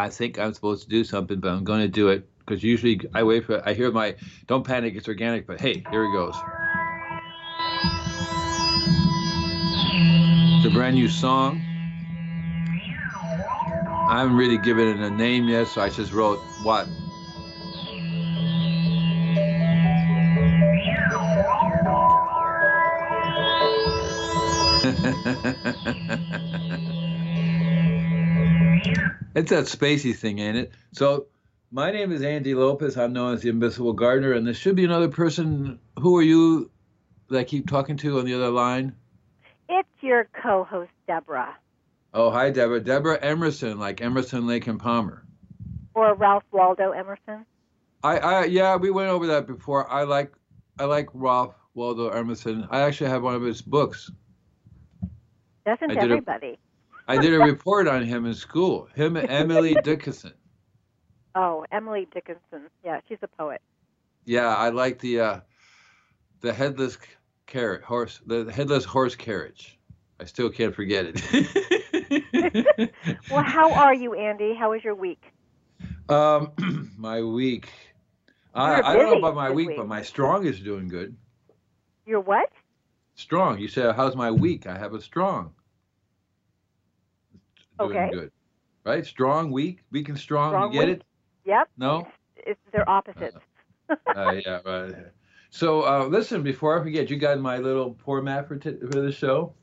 I think I'm supposed to do something, but I'm going to do it because usually I wait for. I hear my "Don't panic, it's organic," but hey, here it goes. It's a brand new song. I haven't really given it a name yet, so I just wrote what. it's that spacey thing, ain't it? So, my name is Andy Lopez. I'm known as the Invisible Gardener, and there should be another person. Who are you that I keep talking to on the other line? It's your co-host Deborah. Oh, hi, Deborah. Deborah Emerson, like Emerson, Lake and Palmer. Or Ralph Waldo Emerson. I, I, yeah, we went over that before. I like, I like Ralph Waldo Emerson. I actually have one of his books. Doesn't everybody? I did a report on him in school. Him Emily Dickinson. Oh, Emily Dickinson. Yeah, she's a poet. Yeah, I like the uh, the headless carrot horse, the headless horse carriage. I still can't forget it. Well, how are you, Andy? How was your week? um, my week. I, I don't know about my week, week. but my strong is doing good. Your what? Strong. You said, "How's my week?" I have a strong. Doing Okay. good. Right? Strong, weak, weak and strong. Strong, you get weak. it? Yep. No. It's, it's they're opposites. uh, yeah, right. So uh, listen, before I forget, you got my little format for t- for the show.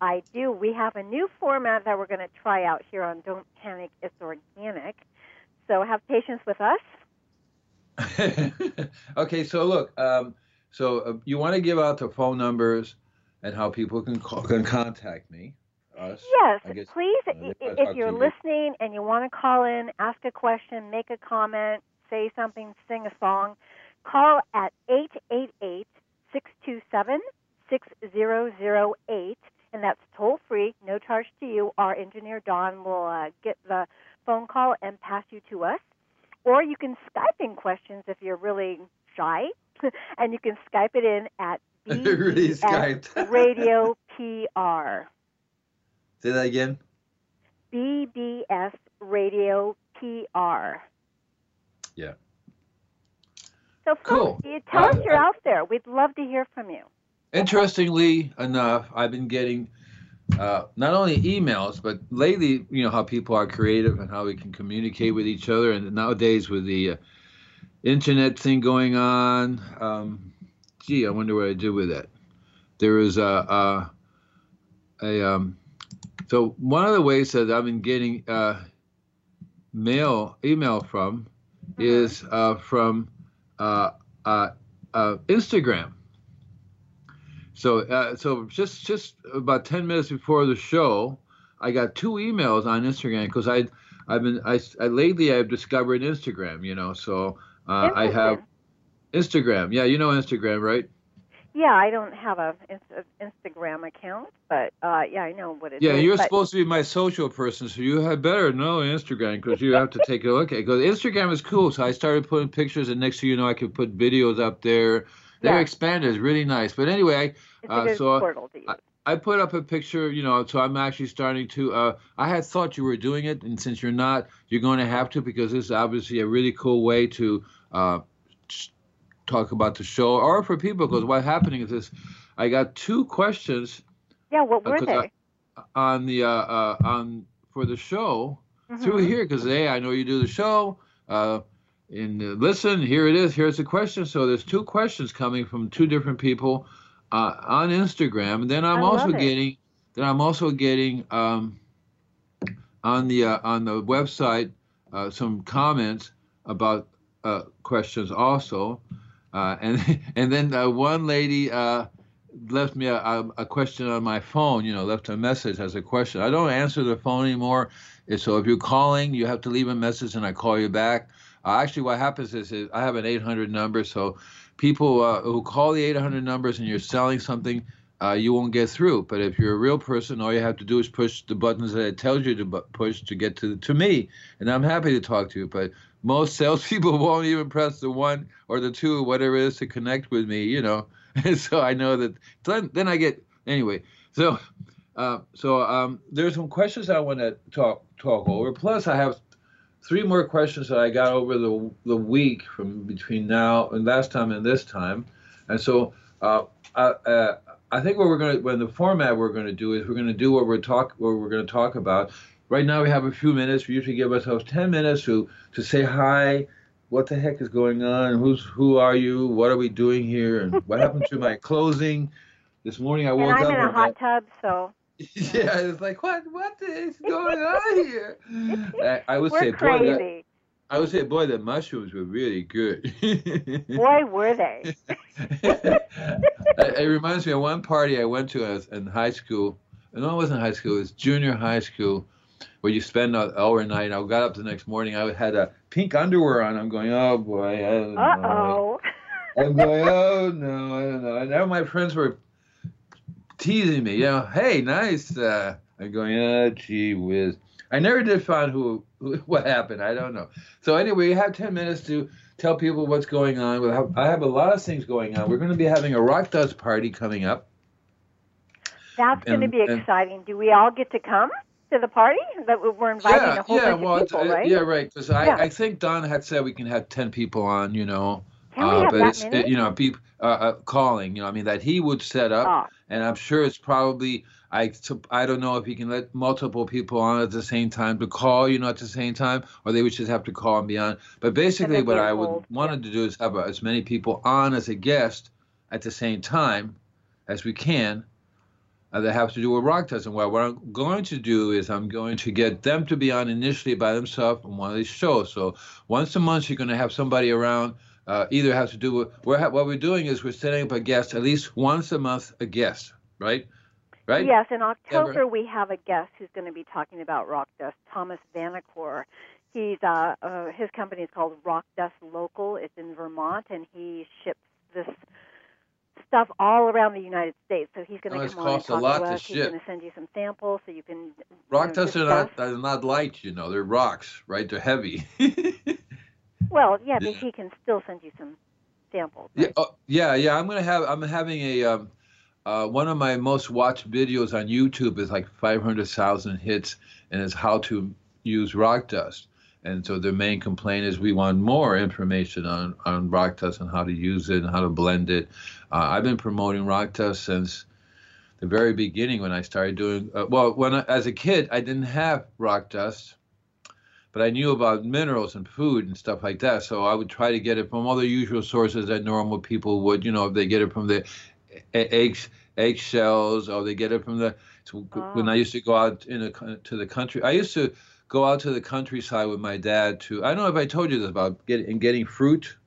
I do. We have a new format that we're going to try out here on Don't Panic, It's Organic. So have patience with us. okay, so look, um, so uh, you want to give out the phone numbers and how people can call, can contact me. Us. Yes, I guess, please. uh, if if you're to you. listening and you want to call in, ask a question, make a comment, say something, sing a song, call at 888 627 6008. And that's toll free, no charge to you. Our engineer, Don, will uh, get the phone call and pass you to us. Or you can Skype in questions if you're really shy, and you can Skype it in at Really Skyped. Radio PR. Say that again. BBS Radio PR. Yeah. So, Cool. folks, you tell Uh, us you're out there. We'd love to hear from you. Interestingly enough, I've been getting uh, not only emails, but lately, you know, how people are creative and how we can communicate with each other. And nowadays, with the uh, internet thing going on, um, gee, I wonder what I do with that. There is a, a, a um, so one of the ways that I've been getting uh, mail, email from, is uh, from uh, uh, uh, Instagram. So, uh, so just just about ten minutes before the show, I got two emails on Instagram because I, I've been I, I lately I've discovered Instagram. You know, so uh, I have Instagram. Yeah, you know Instagram, right? Yeah, I don't have a Inst- Instagram account, but uh, yeah, I know what it is. Yeah, you're but supposed to be my social person, so you had better know Instagram because you have to take a look at it. Because Instagram is cool, so I started putting pictures, and next thing you know, I could put videos up there. They're Yeah. expanded, it's really nice. But anyway, a uh, so portal to use. I put up a picture, you know, so I'm actually starting to. Uh, I had thought you were doing it, and since you're not, you're going to have to because this is obviously a really cool way to uh, talk about the show or for people. Because what's happening is this: I got two questions yeah, what were they? on the uh, uh, on for the show through Mhm. here because hey, I know you do the show. Uh, and uh, listen, here it is. Here's the question. So there's two questions coming from two different people uh, on Instagram. And then I'm I also getting then I'm also getting um, on the uh, on the website uh, some comments about uh, questions also. Uh, and and then uh, one lady uh, left me a, a, question on my phone, you know, left a message as a question. I don't answer the phone anymore. So if you're calling, you have to leave a message and I call you back. Uh, actually, what happens is, is, I have an 800 number, so people uh, who call the 800 numbers and you're selling something, you won't get through. But if you're a real person, all you have to do is push the buttons that it tells you to push to get to to me, and I'm happy to talk to you. But most salespeople won't even press the one or the two, or whatever it is, to connect with me. You know, and so I know that. Then, then I get anyway. So, uh, so um, there's some questions I want to talk talk over. Plus, I have three more questions that I got over the the week from between now and last time and this time, and so uh, I, uh, I think what we're going to, when the format we're going to do is we're going to do what we're talk, what we're going to talk about. Right now we have a few minutes. We usually give ourselves 10 minutes to to say hi. What the heck is going on? Who's who are you? What are we doing here? And what happened to my closing? This morning I woke and I'm up. I'm in a hot tub, so. yeah, it's like what what is going on here? I, I would we're say, crazy. boy, that, I would say, boy, the mushrooms were really good. boy, were they! it reminds me of one party I went to in high school. No, it wasn't high school. It was junior high school, where you spend an overnight. I got up the next morning. I had a pink underwear on. I'm going, oh boy, Uh oh. I'm going, oh no, I don't know. And now my friends were teasing me. You know, hey, nice. Uh, I'm going, oh gee whiz. I never did find who, who, what happened. I don't know. So anyway, you have ten minutes to tell people what's going on. I have a lot of things going on. We're going to be having a rock dust party coming up. That's going to be exciting. Do we all get to come to the party? That we're inviting yeah, a whole yeah, bunch well, of people, right? Yeah, right. Because I, Yeah. I think Don had said we can have ten people on. You know. Can we uh, have but that it's many? you know people uh, uh, calling. You know, I mean that he would set up, Oh. and I'm sure it's probably I I don't know if he can let multiple people on at the same time to call. You know, at the same time, or they would just have to call and be on. But basically, what I would wanted to do is have uh, as many people on as a guest at the same time as we can. Uh, that have to do with rock dust. And what, what I'm going to do is I'm going to get them to be on initially by themselves on one of these shows. So once a month, you're going to have somebody around. Uh, either has to do with we're ha- what we're doing is we're setting up a guest at least once a month, a guest, right? Right? Yes, in October we have a guest who's going to be talking about rock dust, Thomas Vanacore. He's uh, uh his company is called Rock Dust Local. It's in Vermont, and he ships this stuff all around the United States. So he's going to come on and cost a talk lot to to us. He's ship. going to send you some samples so you can. Rock you know, dust are not are not light, you know. They're rocks, right? They're heavy. Well, yeah, but Yeah. he can still send you some samples. Yeah, oh, yeah, yeah. I'm gonna have. I'm having a. Um, uh, one of my most watched videos on YouTube is like 500,000 hits, and it's how to use rock dust. And so the main complaint is we want more information on, on rock dust and how to use it and how to blend it. Uh, I've been promoting rock dust since the very beginning when I started doing. Uh, well, when I, as a kid, I didn't have rock dust, but I knew about minerals and food and stuff like that. So I would try to get it from all the usual sources that normal people would. You know, if they get it from the eggs, eggshells, or they get it from the. So When I used to go out in a, to the country, I used to go out to the countryside with my dad to. I don't know if I told you this about getting getting fruit.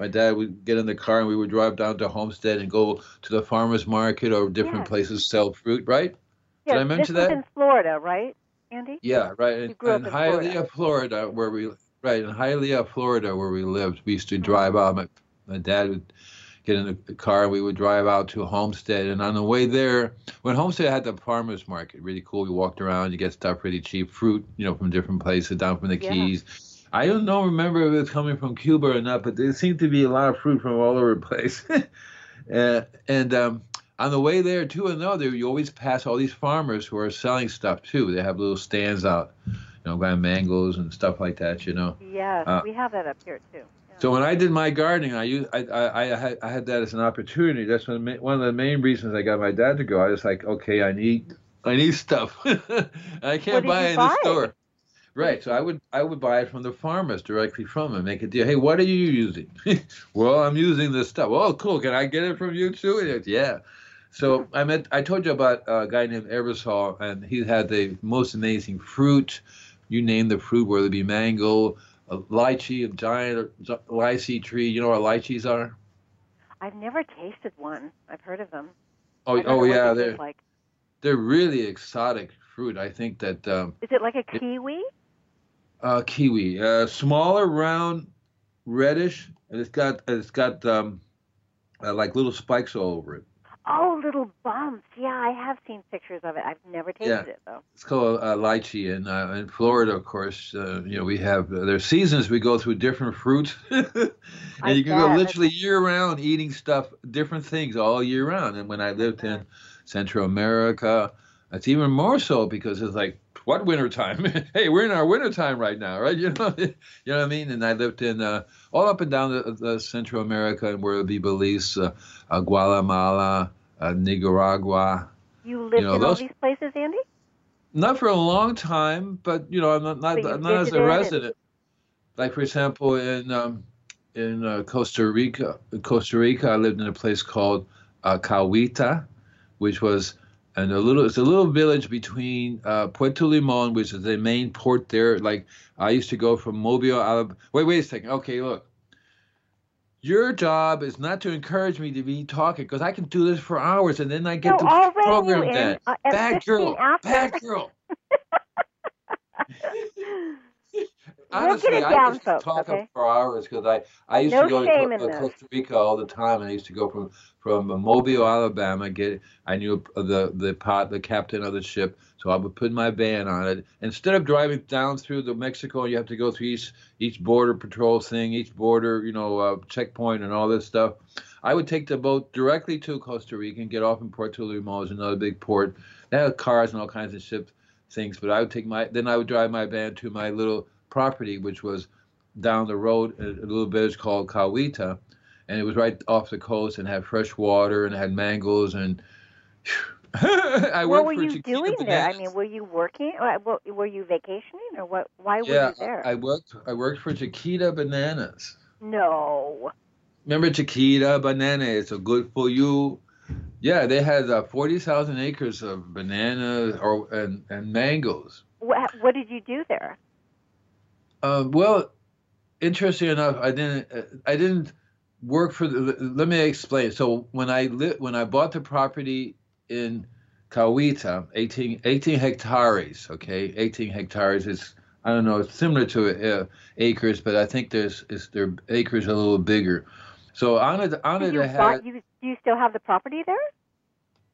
My dad would get in the car and we would drive down to Homestead and go to the farmers market or different Yes. places sell fruit. Right? yeah, I mention this that? in Florida, right, Andy? Yeah, right. You In, in in Hialeah, Florida. where we right in Hialeah, Florida, where we lived. We used to mm-hmm. drive out. My, my dad would get in the car. We would drive out to Homestead, and on the way there, when Homestead had the farmers market, really cool. We walked around. You get stuff pretty cheap, fruit, you know, from different places, down from the Yeah. Keys. I don't know, remember if it was coming from Cuba or not, but there seemed to be a lot of fruit from all over the place. uh, and um, on the way there to another, you always pass all these farmers who are selling stuff too. They have little stands out, you know, buying mangoes and stuff like that. You know. Yes, Uh, we have that up here too. Yeah. So when I did my gardening, I used I I, I had I had that as an opportunity. That's one of, the, one of the main reasons I got my dad to go. I was like, okay, I need I need stuff. I can't buy it in buy? the store. Right, so I would I would buy it from the farmers directly from them, make a deal. Hey, what are you using? well, I'm using this stuff. Oh, cool. Can I get it from you too? Yeah. So I met. I told you about a guy named Eversol, and he had the most amazing fruit. You name the fruit, whether it be mango, a lychee, a giant lychee tree. You know what lychees are? I've never tasted one. I've heard of them. Oh, oh yeah, they they're like. they're really exotic fruit. I think that um, Is it like a kiwi? Uh, kiwi, uh, smaller, round, reddish, and it's got it's got um, uh, like little spikes all over it. Oh, little bumps. Yeah, I have seen pictures of it. I've never tasted Yeah. it though. It's called uh, lychee, and uh, in Florida, of course, uh, you know we have uh, there's seasons we go through different fruits, and I you can bet. go literally year round eating stuff, different things all year round. And when I lived in Central America, it's even more so because it's like what winter time? hey, we're in our winter time right now, right? You know, you know what I mean? And I lived in uh, all up and down the, the Central America, and where it would be Belize, uh, uh, Guatemala, uh, Nicaragua. You lived know, in all these places, Andy? Not for a long time, but you know, I'm not not, not as a resident. Like for example, in um, in uh, Costa Rica, Costa Rica, I lived in a place called uh, Cahuita, which was and a little. It's a little village between uh, Puerto Limon, which is the main port there. Like I used to go from Mobile, Alabama. Wait, wait a second. Okay, look. Your job is not to encourage me to be talking because I can do this for hours and then I get no, the program dead. Uh, Bad girl. Bad girl. We'll Honestly, I down, used to folks, talk okay? for hours because I, I used No to go to shame Co- in uh. Costa Rica all the time, and I used to go from from Mobile, Alabama. Get I knew the the pot the captain of the ship, so I would put my van on it. Instead of driving down through the Mexico, you have to go through each each border patrol thing, each border you know uh, checkpoint, and all this stuff. I would take the boat directly to Costa Rica and get off in Puerto is another big port. They had cars and all kinds of ship things, but I would take my then I would drive my van to my little property, which was down the road a a little village called Cahuita, and it was right off the coast and had fresh water and had mangoes and. I what were for you Chiquita doing there? I mean, were you working? Or, were you vacationing, or what? Why were yeah, you there? I worked. I worked for Chiquita Bananas. no. Remember Chiquita Bananas? It's a good for you. Yeah, they had uh, forty thousand acres of bananas or and, and mangoes. What, what did you do there? Uh, well, interesting enough, I didn't. I didn't work for the. Let me explain. So when I li- when I bought the property in Cahuita, 18, 18 hectares. Okay, eighteen hectares is. I don't know. It's similar to uh, acres, but I think there's is their acres a little bigger. So on it, on it, had. you, do you still have the property there?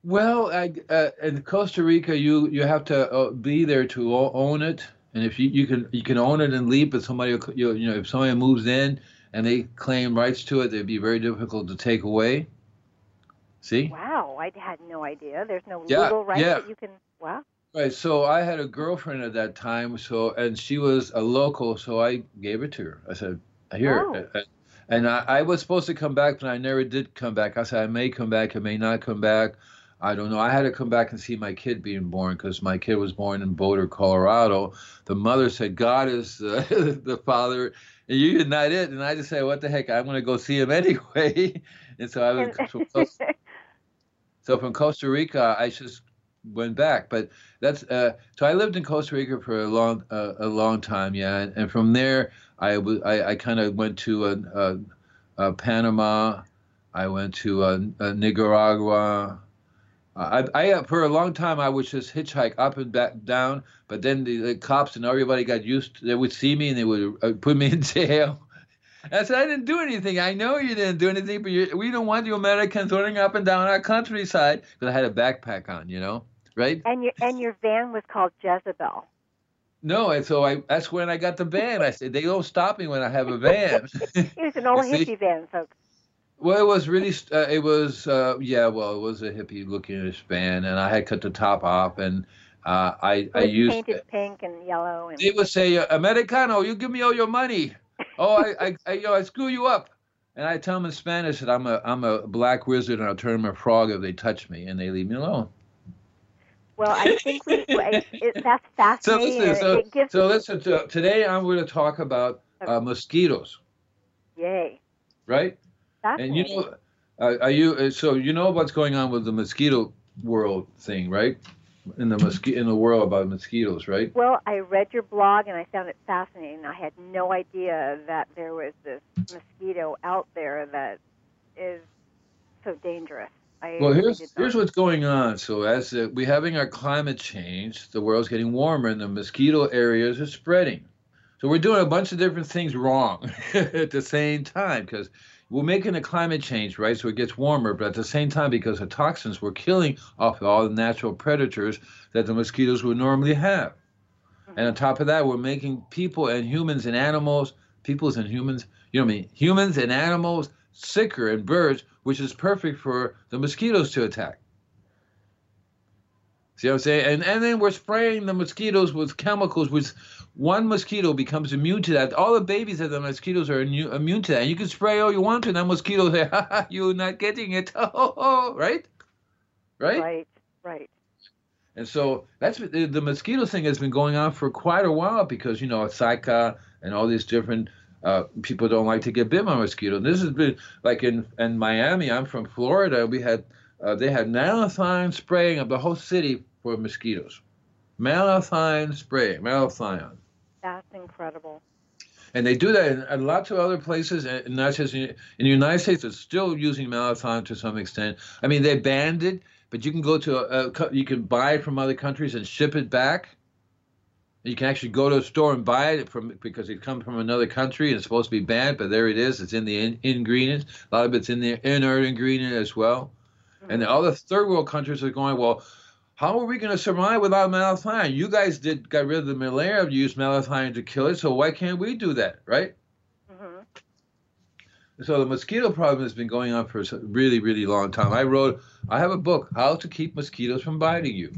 Well, I, uh, in Costa Rica, you you have to uh, be there to own it, and if you, you can you can own it and leave, but somebody you, you know if somebody moves in and they claim rights to it, it'd be very difficult to take away. See, Wow, I had no idea. There's no Yeah, legal right yeah. that you can. Wow. right? So I had a girlfriend at that time, so and she was a local, so I gave it to her. I said, "Here." Oh. And I, I was supposed to come back, but I never did come back. I said I may come back, I may not come back. I don't know. I had to come back and see my kid being born because my kid was born in Boulder, Colorado. The mother said, "God is uh, the father, and you're not it." And I just said, "What the heck? I'm going to go see him anyway." And so I was so, close- so from Costa Rica, I just went back. But that's uh, so I lived in Costa Rica for a long uh, a long time, yeah. And, and from there, I was I, I kind of went to uh, uh, uh, Panama. I went to uh, uh, Nicaragua. I, I for a long time I would just hitchhike up and back down, but then the, the cops and everybody got used. To, they would see me and they would uh, put me in jail. I said I didn't do anything. I know you didn't do anything, but you, we don't want you Americans running up and down our countryside because I had a backpack on, you know, right? and your and your van was called Jezebel. No, and so I that's when I got the van. I said they don't stop me when I have a van. It was an old hippie van, folks. Well, it was really uh, it was uh, yeah, well, it was a hippie looking van, and I had cut the top off, and uh, I It I used painted pink and yellow and they would say uh, Americano, you give me all your money. Oh, I I, I you know I screw you up. And I tell them in Spanish that I'm a I'm a black wizard and I'll turn them a frog if they touch me, and they leave me alone. well, I think we, it, that's So fascinating. listen, so, it gives so listen. To, today I'm going to talk about uh, mosquitoes, yay. right? And you know, uh, are you uh, so you know what's going on with the mosquito world thing, right? In the mosquito in the world about mosquitoes, right? Well, I read your blog and I found it fascinating. I had no idea that there was this mosquito out there that is so dangerous. I Well, here's here's what's going on. So as uh, we're having our climate change, the world's getting warmer, and the mosquito areas are spreading. So we're doing a bunch of different things wrong at the same time because we're making a climate change, right? So it gets warmer, but at the same time, because of toxins, we're killing off all the natural predators that the mosquitoes would normally have. And on mm-hmm. top of that, we're making people and humans and animals, peoples and humans, you know what I mean, humans and animals sicker and birds, which is perfect for the mosquitoes to attack. See what I'm saying? And and then we're spraying the mosquitoes with chemicals, which one mosquito becomes immune to that. All the babies of the mosquitoes are immu- immune to that. And you can spray all you want to, and that mosquito say, ha, ha, "You're not getting it," right? Right? right, right. And so that's the, the mosquito thing has been going on for quite a while because you know Zika and all these different uh, people don't like to get bit by mosquito. And this has been like in in Miami. I'm from Florida. We had uh, they had malathion spraying of the whole city for mosquitoes. Malathion spray, malathion. That's incredible. And they do that in, in lots of other places, and not just in, in the United States. They're still using malathion to some extent. I mean, they banned it, but you can go to a, a you can buy it from other countries and ship it back. You can actually go to a store and buy it from because it comes from another country and it's supposed to be banned, but there it is. It's in the in, ingredients. A lot of it's in the inert ingredient as well. And all the third world countries are going, well, how are we going to survive without malathion? You guys did got rid of the malaria, used malathion to kill it, so why can't we do that, right? hmm So the mosquito problem has been going on for a really, really long time. I wrote, I have a book, How to Keep Mosquitoes from Biting You.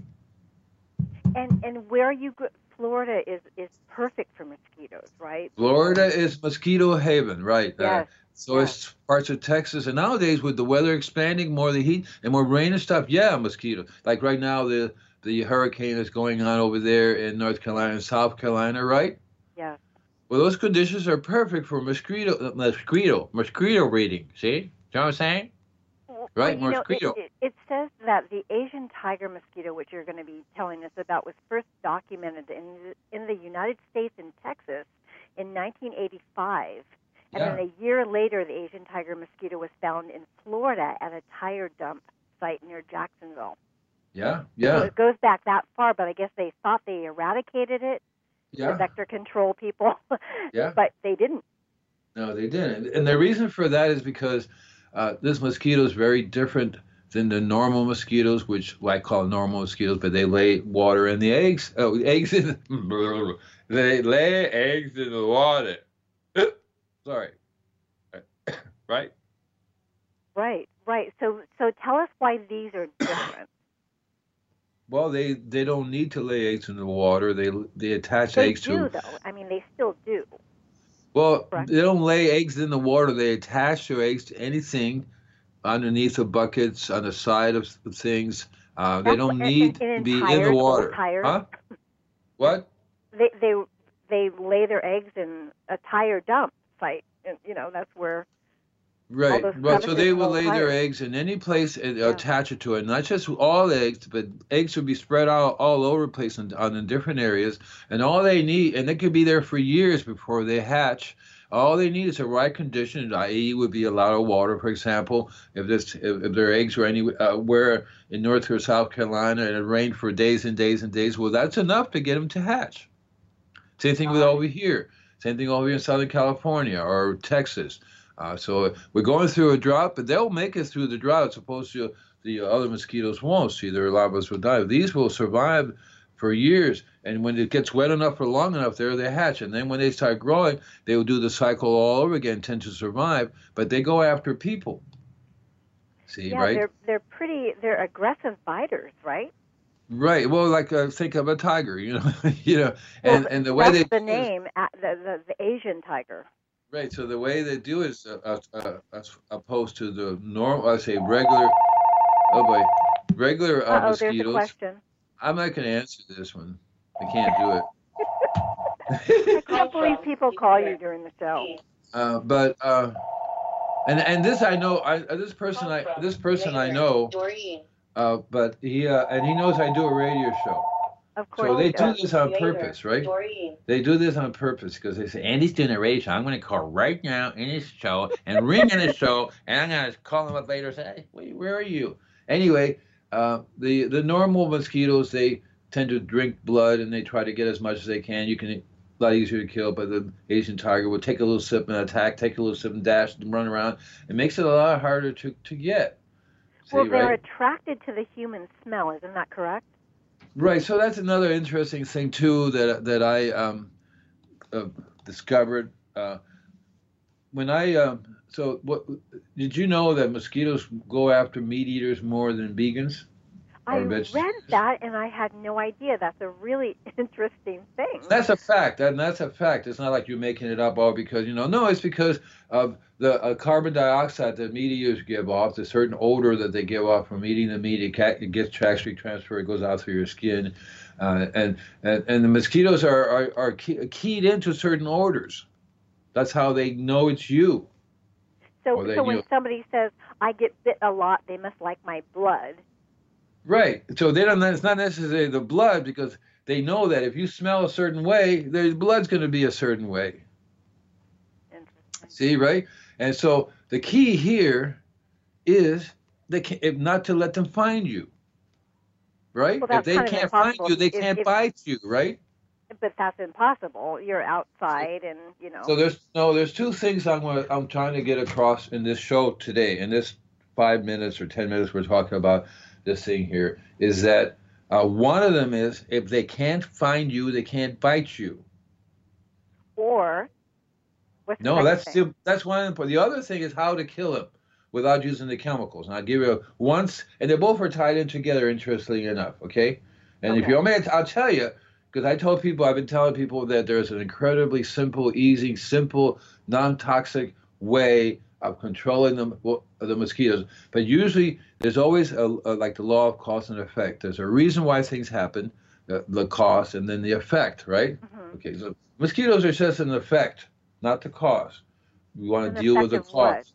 And and where you go, Florida is is perfect for mosquitoes, right? Florida is mosquito haven, right? Uh, Yes. so yes. it's parts of Texas, and nowadays with the weather expanding, more of the heat and more rain and stuff, yeah, mosquito. Like right now, the the hurricane is going on over there in North Carolina and South Carolina, right? Yeah. Well, those conditions are perfect for mosquito uh, mosquito mosquito breeding. See, you know what I'm saying? Well, Right, know, mosquito. it, it, it says that the Asian tiger mosquito, which you're going to be telling us about, was first documented in in the United States in Texas in 1985. And Yeah. then a year later, the Asian tiger mosquito was found in Florida at a tire dump site near Jacksonville. Yeah, So yeah, it goes back that far, but I guess they thought they eradicated it, the yeah, vector control people, yeah. but they didn't. No, they didn't. And the reason for that is because uh, this mosquito is very different than the normal mosquitoes, which I call normal mosquitoes, but they lay water in the eggs. Oh, eggs in. they lay eggs in the water. Sorry. Right? Right, right. So, so tell us why these are different. Well, they they don't need to lay eggs in the water. They they attach they eggs do, to. though. I mean, they still do. Well, Correct. they don't lay eggs in the water. They attach their eggs to anything underneath of buckets, on the side of things. Uh, they don't need to be in the water. Huh? What? They they they lay their eggs in a tire dump site, and you know that's where. Right. Well, so they will lay their eggs in any place and attach it to it. Not just all eggs, but eggs would be spread out all over the place and on the different areas. And all they need, and they could be there for years before they hatch. All they need is a right condition, i.e., would be a lot of water, for example. If this, if, if their eggs were anywhere uh, where in North or South Carolina and it rained for days and days and days, well, that's enough to get them to hatch. Same thing with over here. Same thing over here in Southern California or Texas. Uh, so we're going through a drought, but they'll make it through the drought. as opposed to the other mosquitoes won't. See, there a lot of us will die. These will survive for years, and when it gets wet enough for long enough, there they hatch. And then when they start growing, they will do the cycle all over again, tend to survive. But they go after people. See, yeah, right? they're they're pretty. They're aggressive biters, right? Right. Well, like uh, think of a tiger, you know, you know, and Well, and the way that's they the name, uh, the, the the Asian tiger. Right. So the way they do is uh, uh, uh, as opposed to the normal, I say regular. Oh boy, regular uh, there's a mosquitoes. question. I'm not going to answer this one. I can't do it. I can't believe people call you during the show. uh, but uh, and and this I know. I uh, this person I this person I know. Doreen. Uh, but he uh, and he knows I do a radio show. Of course. So they do this on purpose, right? Doreen. They do this on purpose because they say, Andy's doing a radio show. I'm going to call right now in his show and ring in his show, and I'm going to call him up later and say, hey, wait, where are you? Anyway, uh, the, the normal mosquitoes, they tend to drink blood and they try to get as much as they can. You can, a lot easier to kill, but the Asian tiger will take a little sip and attack, take a little sip and dash and run around. It makes it a lot harder to, to get. See, well, they're right? attracted to the human smell, isn't that correct? Right. So that's another interesting thing too that that I um, uh, discovered uh, when I um, so what did you know that mosquitoes go after meat eaters more than vegans? I read that and I had no idea. That's a really interesting thing. That's a fact, and that's a fact. It's not like you're making it up all because you know. No, it's because of the uh, carbon dioxide that meat eaters give off, the certain odor that they give off from eating the meat. It, ca- it gets gastric transfer. It goes out through your skin, uh, and, and and the mosquitoes are are, are key, keyed into certain odors. That's how they know it's you. so, so when somebody says, "I get bit a lot," they must like my blood. Right. So they don't. It's not necessarily the blood because they know that if you smell a certain way, their blood's going to be a certain way. Interesting. See, right? And so the key here is they can, if not to let them find you. Right? Well, if they can't find you, they If- can't if- bite you, right? But that's impossible. You're outside, and you know. So there's no there's two things I'm gonna, I'm trying to get across in this show today. In this five minutes or ten minutes we're talking about this thing here is that uh, one of them is if they can't find you, they can't bite you. or No, that's thing? the, that's one of the The other thing is how to kill them without using the chemicals. And I'll give you a once, and they both are tied in together. Interestingly enough, okay. And if you want me, I'll tell you because I told people I've been telling people that there's an incredibly simple, easy, simple, non-toxic way of controlling the the mosquitoes. But usually, there's always a, a like the law of cause and effect. There's a reason why things happen, the, the cause, and then the effect, right? Mhm. Okay, so mosquitoes are just an effect, not the cause. We want to deal with the cause.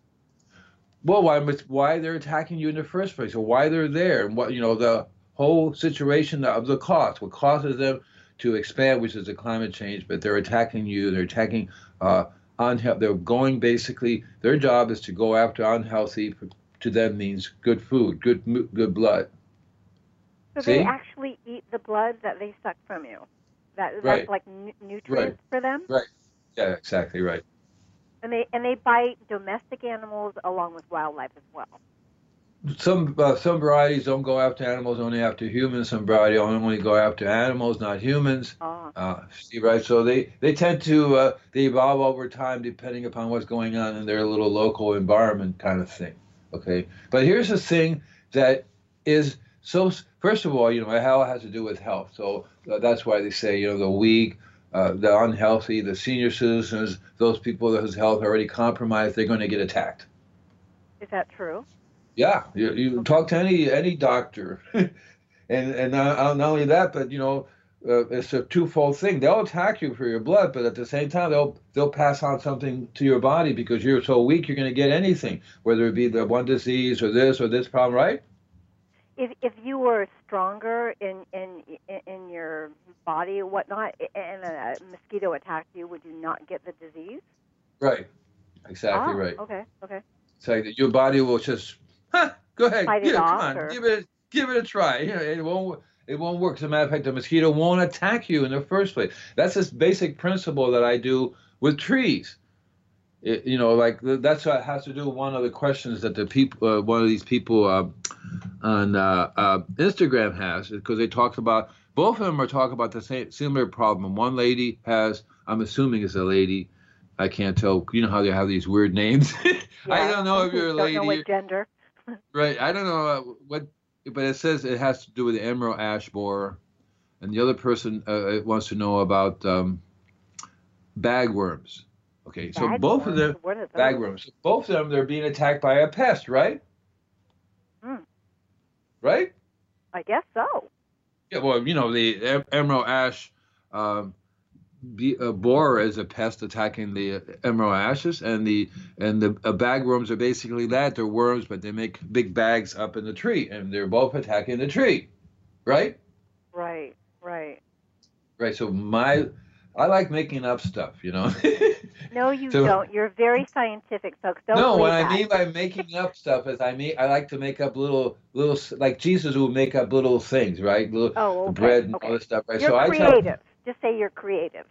Well, why why they're attacking you in the first place, or why they're there, and what you know the whole situation of the cause, what causes them to expand, which is the climate change. But they're attacking you. They're attacking. Uh, unhe- They're going basically. Their job is to go after unhealthy. To them means good food, good good blood. So See? they actually eat the blood that they suck from you. That that's Right. like nu- nutrients for them. Right. Yeah, exactly right. And they and they bite domestic animals along with wildlife as well. Some uh, some varieties don't go after animals, only after humans. Some varieties only go after animals, not humans. Oh, Uh, see, right? So they they tend to uh, they evolve over time depending upon what's going on in their little local environment, kind of thing. Okay, but here's the thing that is so. First of all, you know, how it has to do with health. So uh, that's why they say, you know, the weak, uh, the unhealthy, the senior citizens, those people whose health are already compromised, they're going to get attacked. is that true? Yeah, you, you talk to any any doctor, and and not, not only that, but you know, uh, it's a twofold thing. They'll attack you for your blood, but at the same time, they'll they'll pass on something to your body because you're so weak, you're going to get anything, whether it be the one disease or this or this problem, right? If if you were stronger in in in your body or whatnot, and a mosquito attacked you, would you not get the disease? Right. Exactly Ah, right. Okay, okay. So your body will just, huh, go ahead, Fight it give, come on, or- give it, give it a try. You know, it won't, it won't work. As a matter of fact, the mosquito won't attack you in the first place. That's this basic principle that I do with trees. It, you know, like that's what has to do with one of the questions that the people, uh, one of these people uh, on uh, uh, Instagram has, because they talked about both of them are talking about the same similar problem. One lady has, I'm assuming it's a lady. I can't tell. You know how they have these weird names. I don't know if you're a lady. Don't know what gender. Right. I don't know uh, what, but it says it has to do with the emerald ash borer, and the other person uh, wants to know about um, bagworms. Okay, so both of them Bagworms, What are those? bagworms. Both of them they're being attacked by a pest, right? Hmm. Right. I guess so. Yeah. Well, you know the emerald ash. Um, be, uh, borer is a pest attacking the emerald ashes, and the and the uh, bagworms are basically that. They're worms, but they make big bags up in the tree, and they're both attacking the tree, right? Right, right. Right. So my, I like making up stuff. You know. No, you So- don't. You're very scientific, folks. Don't no, what that. I mean by making up stuff is I mean I like to make up little little like Jesus would make up little things, right? Little Oh, okay. bread and okay. all this stuff, right? You're so I tell creative. Just say you're creative.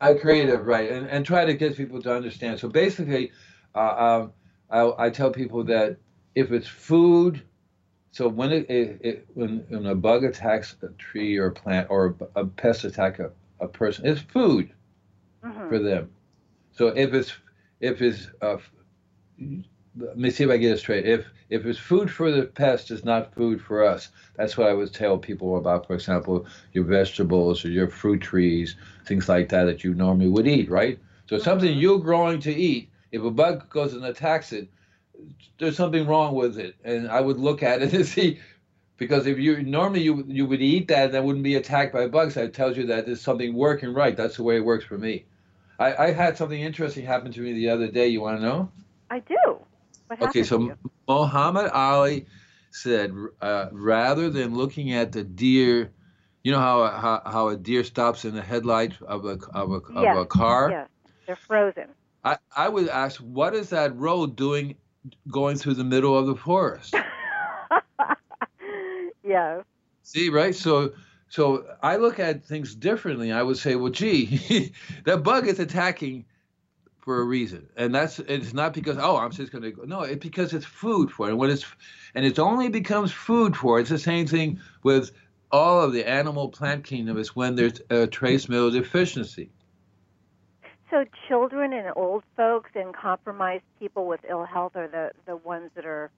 I'm creative, right, and, and try to get people to understand. So basically, uh, um, I, I tell people that if it's food, so when it, it, it when when a bug attacks a tree or a plant or a, a pest attack a, a person, it's food hmm for them. So if it's if it's uh, let me see if I get it straight. If if it's food for the pest, it's not food for us. That's what I would tell people about, for example, your vegetables or your fruit trees, things like that that you normally would eat, right? So something Mhm. you're growing to eat, if a bug goes and attacks it, there's something wrong with it, and I would look at it and see. Because if you normally you you would eat that and that wouldn't be attacked by bugs, that tells you that there's something working right. That's the way it works for me. I, I had something interesting happen to me the other day. You want to know? I do. Okay, so? Muhammad Ali said, uh, rather than looking at the deer, you know how, how how a deer stops in the headlight of a of a, of a car. Yes, they're frozen. I I would ask, what is that road doing, going through the middle of the forest? yes. See, right? So so I look at things differently. I would say, well, gee, that bug is attacking for a reason, and that's it's not because oh I'm just going to go. No, it's because it's food for it. And when it's and it only becomes food for it. It's the same thing with all of the animal plant kingdom. Is when there's a trace mineral deficiency. So children and old folks and compromised people with ill health are the the ones that are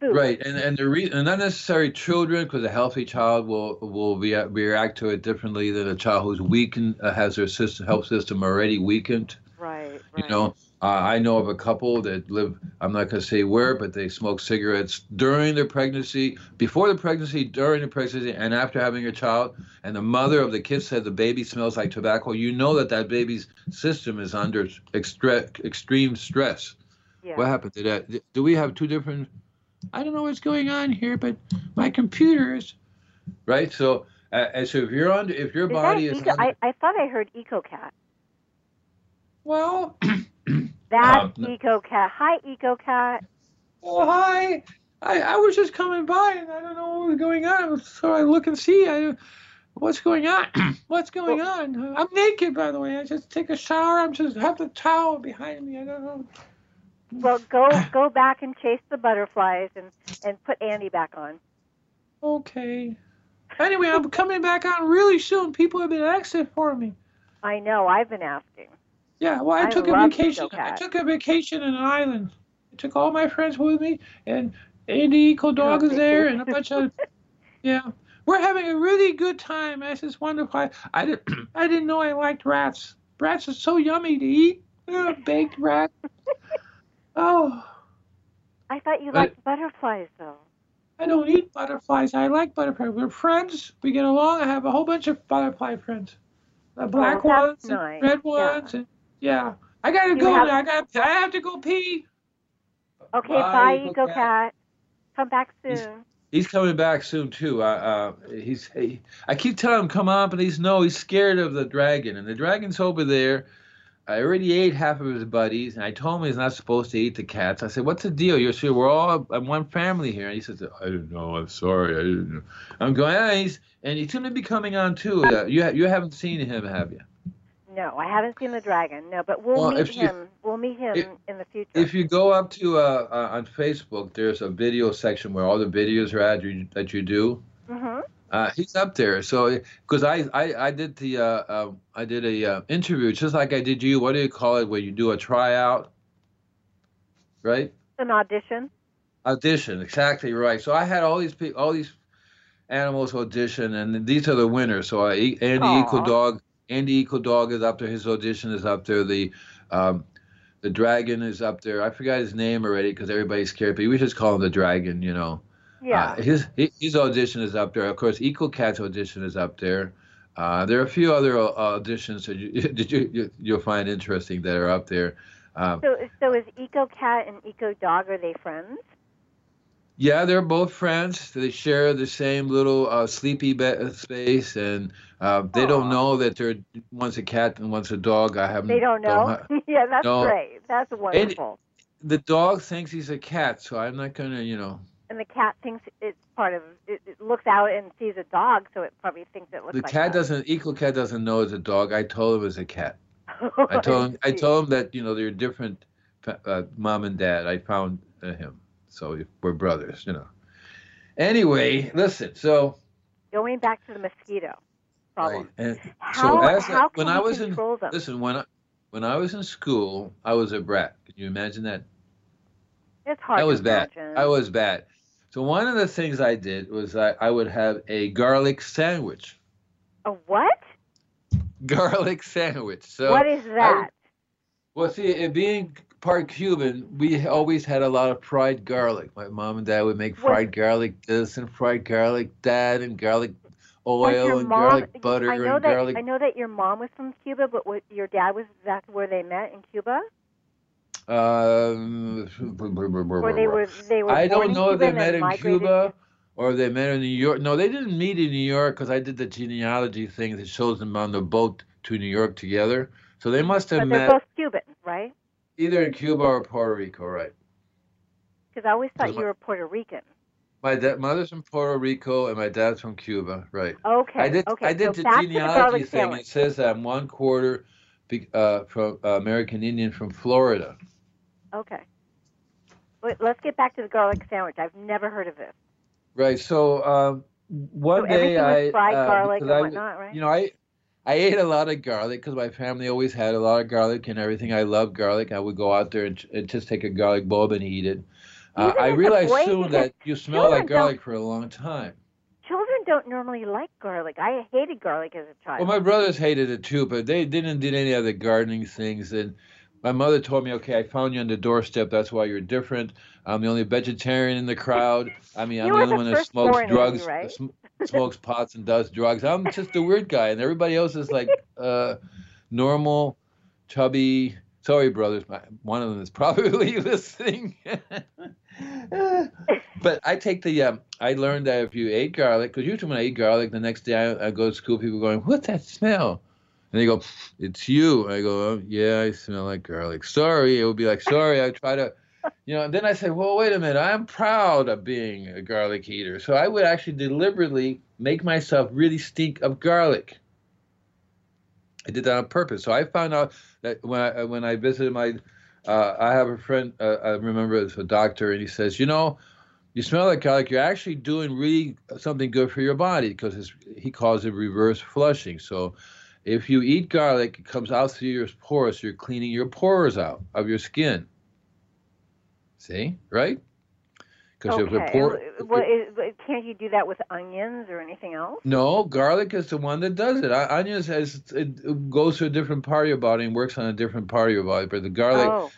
food. Right, and and the reason, not necessarily children, because a healthy child will will rea- react to it differently than a child who's weakened, uh, has their system, health system already weakened. Right. right. You know, uh, I know of a couple that live. I'm not going to say where, but they smoke cigarettes during their pregnancy, before the pregnancy, during the pregnancy, and after having a child. And the mother of the kid said the baby smells like tobacco. You know that that baby's system is under extre- extreme stress. Yeah. What happened to that? Do we have two different? I don't know what's going on here, but my computer is right. So, uh, and so if you're on, if your Is body is, eco- under, I, I thought I heard EcoCat. well, That's Um, EcoCat. Hi, EcoCat. oh hi, I I was just coming by and I don't know what was going on, so I look and see. I, what's going on? what's going on? I'm naked, by the way. I just take a shower. I'm just have the towel behind me. I don't know. Well, go go back and chase the butterflies and and put Andy back on. Okay. Anyway, I'm coming back on really soon. People have been asking for me. I know. I've been asking. Yeah, well, I, I took a vacation. I took a vacation in an island. I took all my friends with me, and Andy Eco Dog is there, and a bunch of yeah. We're having a really good time. This just wonderful. I, I didn't I didn't know I liked rats. Rats are so yummy to eat. Baked rat. Oh, I thought you But- liked butterflies, though. I don't eat butterflies. I like butterflies. We're friends. We get along. I have a whole bunch of butterfly friends. The black Oh, that's ones, and nice. red Yeah. ones, and yeah. I gotta You go. have- I got. I have to go pee. Okay, Bye, bye, cat. EcoCat. Come back He's- soon. He's coming back soon too. Uh, uh, he's. He, I keep telling him come on, but he's no. He's scared of the dragon, and the dragon's over there. I already ate half of his buddies, and I told him he's not supposed to eat the cats. I said, "What's the deal? You're sure we're all uh, one family here." And he says, "I don't know. I'm sorry. I didn't know." I'm going. Ah, he's and he's going to be coming on too. Uh, you ha- you haven't seen him, have you? No, I haven't seen the dragon. No, but we'll Well, meet you- him. we'll meet him if- in the future. If you go up to uh, uh, on Facebook, there's a video section where all the videos are at you, that you do. hmm Uh, he's up there. So, because I, I, I did the, uh, uh, I did a uh, interview just like I did you. What do you call it? Where you do a tryout, right? An audition. Audition. Exactly right. So I had all these people, all these animals audition, and these are the winners. So I, Andy Aw. Eco Dog, Andy Eco Dog is up there. His audition is up there. The, um, the dragon is up there. I forgot his name already because everybody's scared, but we just call him the dragon. You know. Yeah. Uh, his his audition is up there. Of course, Eco Cat's audition is up there. Uh, there are a few other uh, auditions that you, that you, you you'll find interesting that are up there. Um, so, so is EcoCat and EcoDog are they friends? Yeah, they're both friends. They share the same little uh, sleepy be- space, and uh, they don't know that they're one's a cat and one's a dog. I haven't. They don't know. ha- yeah, that's No. great. That's wonderful. the dog thinks he's a cat, so I'm not gonna, you know. And the cat thinks it's part of. It, it looks out and sees a dog, so it probably thinks it looks The like cat that. doesn't. EcoCat doesn't know it's a dog. I told him it was a cat. I told him. I told him that you know they're different. Uh, mom and dad. I found uh, him, so we're brothers. You know. Anyway, listen. So Going back to the mosquito problem. Right. How, so as a- how can when I was in control them? listen when I when I was in school, I was a brat. Can you imagine that? it's hard I was to bad. imagine. I was bad. So one of the things I did was I, I would have a garlic sandwich. A what? Garlic sandwich. So what is that? well, see, it being part Cuban, we always had a lot of fried garlic. My mom and dad would make What- fried garlic this and fried garlic that and garlic oil and mom, garlic butter I know and that garlic I know that your mom was from Cuba, but what, your dad was that's where they met in Cuba, um, or they were they were. I don't know if they met in migrated Cuba or they met in New York. No, they didn't meet in New York because I did the genealogy thing that shows them on the boat to New York together. So they must have But they're met both Cuban, right? either in Cuba or Puerto Rico, right? Because I always thought you were Puerto Rican. My dad, mother's from Puerto Rico and my dad's from Cuba, right? Okay. I did. Okay. I did so the to the genealogy thing. It says I'm one quarter uh, from uh, American Indian from Florida. Okay. Wait, let's get back to the garlic sandwich. I've never heard of this. Right. So um, one so day I fried uh, garlic and I- whatnot, right? You know, I I ate a lot of garlic because my family always had a lot of garlic and everything. I love garlic. I would go out there and, and just take a garlic bulb and eat it. Uh, I realized soon that you smell like garlic for a long time. Children don't normally like garlic. I hated garlic as a child. Well, my brothers hated it too, but they didn't do any of the gardening things. And my mother told me, "Okay, I found you on the doorstep. That's why you're different. I'm the only vegetarian in the crowd. I mean, I'm the only the one that smokes drugs, right? sm- smokes pots, and does drugs. I'm just the weird guy, and everybody else is like uh, normal, chubby." Sorry, brothers. My, one of them is probably listening. but I take the. Um, I learned that if you ate garlic, because usually when I eat garlic, the next day I, I go to school, people are going, "What's that smell?" And they go, "It's you." I go, oh, "Yeah, I smell like garlic." Sorry, it would be like, "Sorry." I try to, you know. And then I say, "Well, wait a minute. I'm proud of being a garlic eater." So I would actually deliberately make myself really stink of garlic. I did that on purpose. So I found out that when I when I visited my, uh, I have a friend. Uh, I remember it's a doctor, and he says, "You know." You smell like garlic. You're actually doing really something good for your body because he calls it reverse flushing. So, if you eat garlic, it comes out through your pores. You're cleaning your pores out of your skin. See, right? Because if okay. pore, well, is, can't you do that with onions or anything else? no, garlic is the one that does it. Onions has it goes to a different part of your body and works on a different part of your body. But the garlic, oh,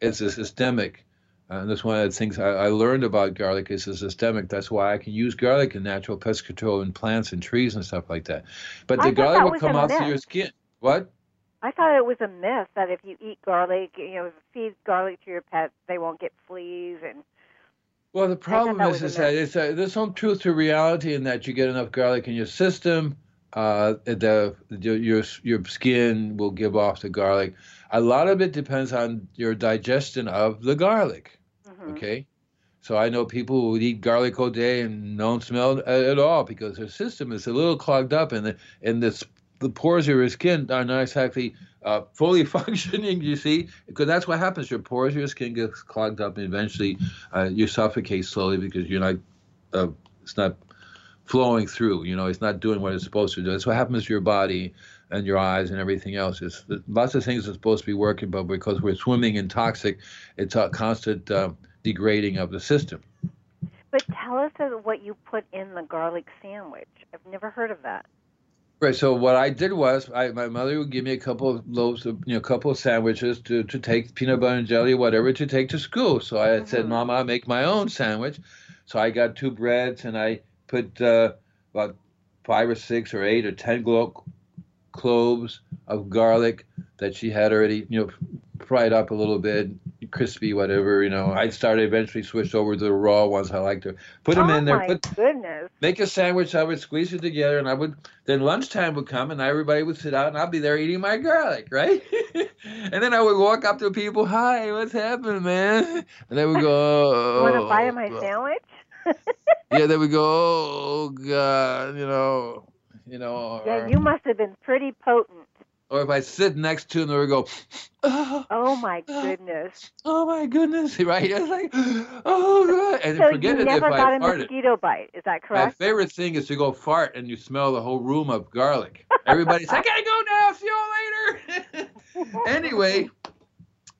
it's a systemic. Uh, and that's one of the things I, I learned about garlic is a systemic. That's why I can use garlic in natural pest control in plants and trees and stuff like that. But I the garlic will come out through your skin. What? I thought it was a myth that if you eat garlic, you know, feed garlic to your pets, they won't get fleas and. Well, the problem is, is that it's a, there's some truth to reality in that you get enough garlic in your system, uh, the, the your your skin will give off the garlic. A lot of it depends on your digestion of the garlic. Mhm. Okay. So I know people who would eat garlic all day and don't smell it at all because their system is a little clogged up and the and the, the pores of your skin are not exactly uh, fully functioning. You see, because that's what happens. Your pores, of your skin gets clogged up, and eventually uh, you suffocate slowly because you're not. Uh, it's not flowing through. You know, it's not doing what it's supposed to do. That's what happens to your body and your eyes and everything else. It's lots of things are supposed to be working, but because we're swimming in toxic, it's a constant uh, degrading of the system. But tell us what you put in the garlic sandwich. I've never heard of that. Right. So what I did was, I, my mother would give me a couple of loaves of, you know, a couple of sandwiches to, to take peanut butter and jelly, whatever, to take to school. So I had said. Mama, I'll make my own sandwich. So I got two breads and I put uh, about five or six or eight or ten glo- cloves of garlic that she had already, you know, fried up a little bit, crispy, whatever. You know, I started eventually switched over to the raw ones. I like to put them oh in there, oh, my put goodness. make a sandwich. I would squeeze it together, and I would. Then lunchtime would come, and everybody would sit out, and I'd be there eating my garlic, right? and then I would walk up to people, "Hi, what's happening, man?" And they would go, Want to buy oh, my "Oh, sandwich? Yeah, they would go, "Oh God," you know, you know. yeah, you must have been pretty potent. or if I sit next to them, they would go, "Oh, Oh my goodness. oh my goodness!" Right? It's like, "Oh God!" And So forget you it never I got a farted. mosquito bite, is that correct? My favorite thing is to go fart and you smell the whole room of garlic. Everybody's like, I gotta go now. See you all later. anyway,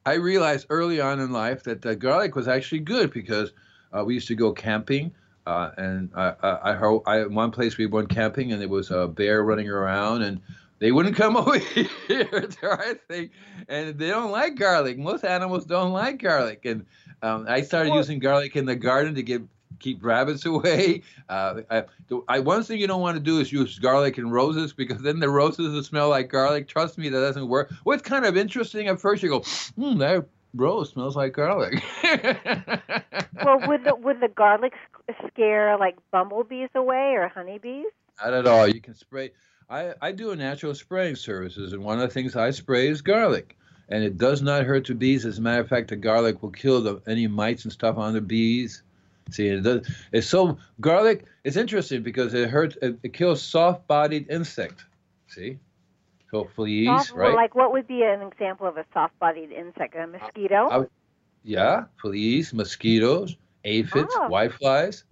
I realized early on in life that the garlic was actually good because uh, we used to go camping. Uh, and I, I, I, heard- I, one place we went camping and there was a bear running around and they wouldn't come over here to our thing. And they don't like garlic. Most animals don't like garlic. And um, I started Well- using garlic in the garden to get keep rabbits away. Uh, I, I, one thing you don't want to do is use garlic and roses because then the roses will smell like garlic. Trust me, that doesn't work. What's kind of interesting at first, you go, hmm, that rose smells like garlic. well, would the would the garlic scare like bumblebees away or honeybees? Not at all. You can spray. I, I do a natural spraying services, and one of the things I spray is garlic. And it does not hurt the bees. As a matter of fact, the garlic will kill the, any mites and stuff on the bees. See, it does. It's so garlic. It's interesting because it hurts. It, it kills soft-bodied insect. See, so fleas, Soft- right? like what would be an example of a soft-bodied insect? A mosquito? I would- yeah, fleas, mosquitoes, aphids, Oh. whiteflies.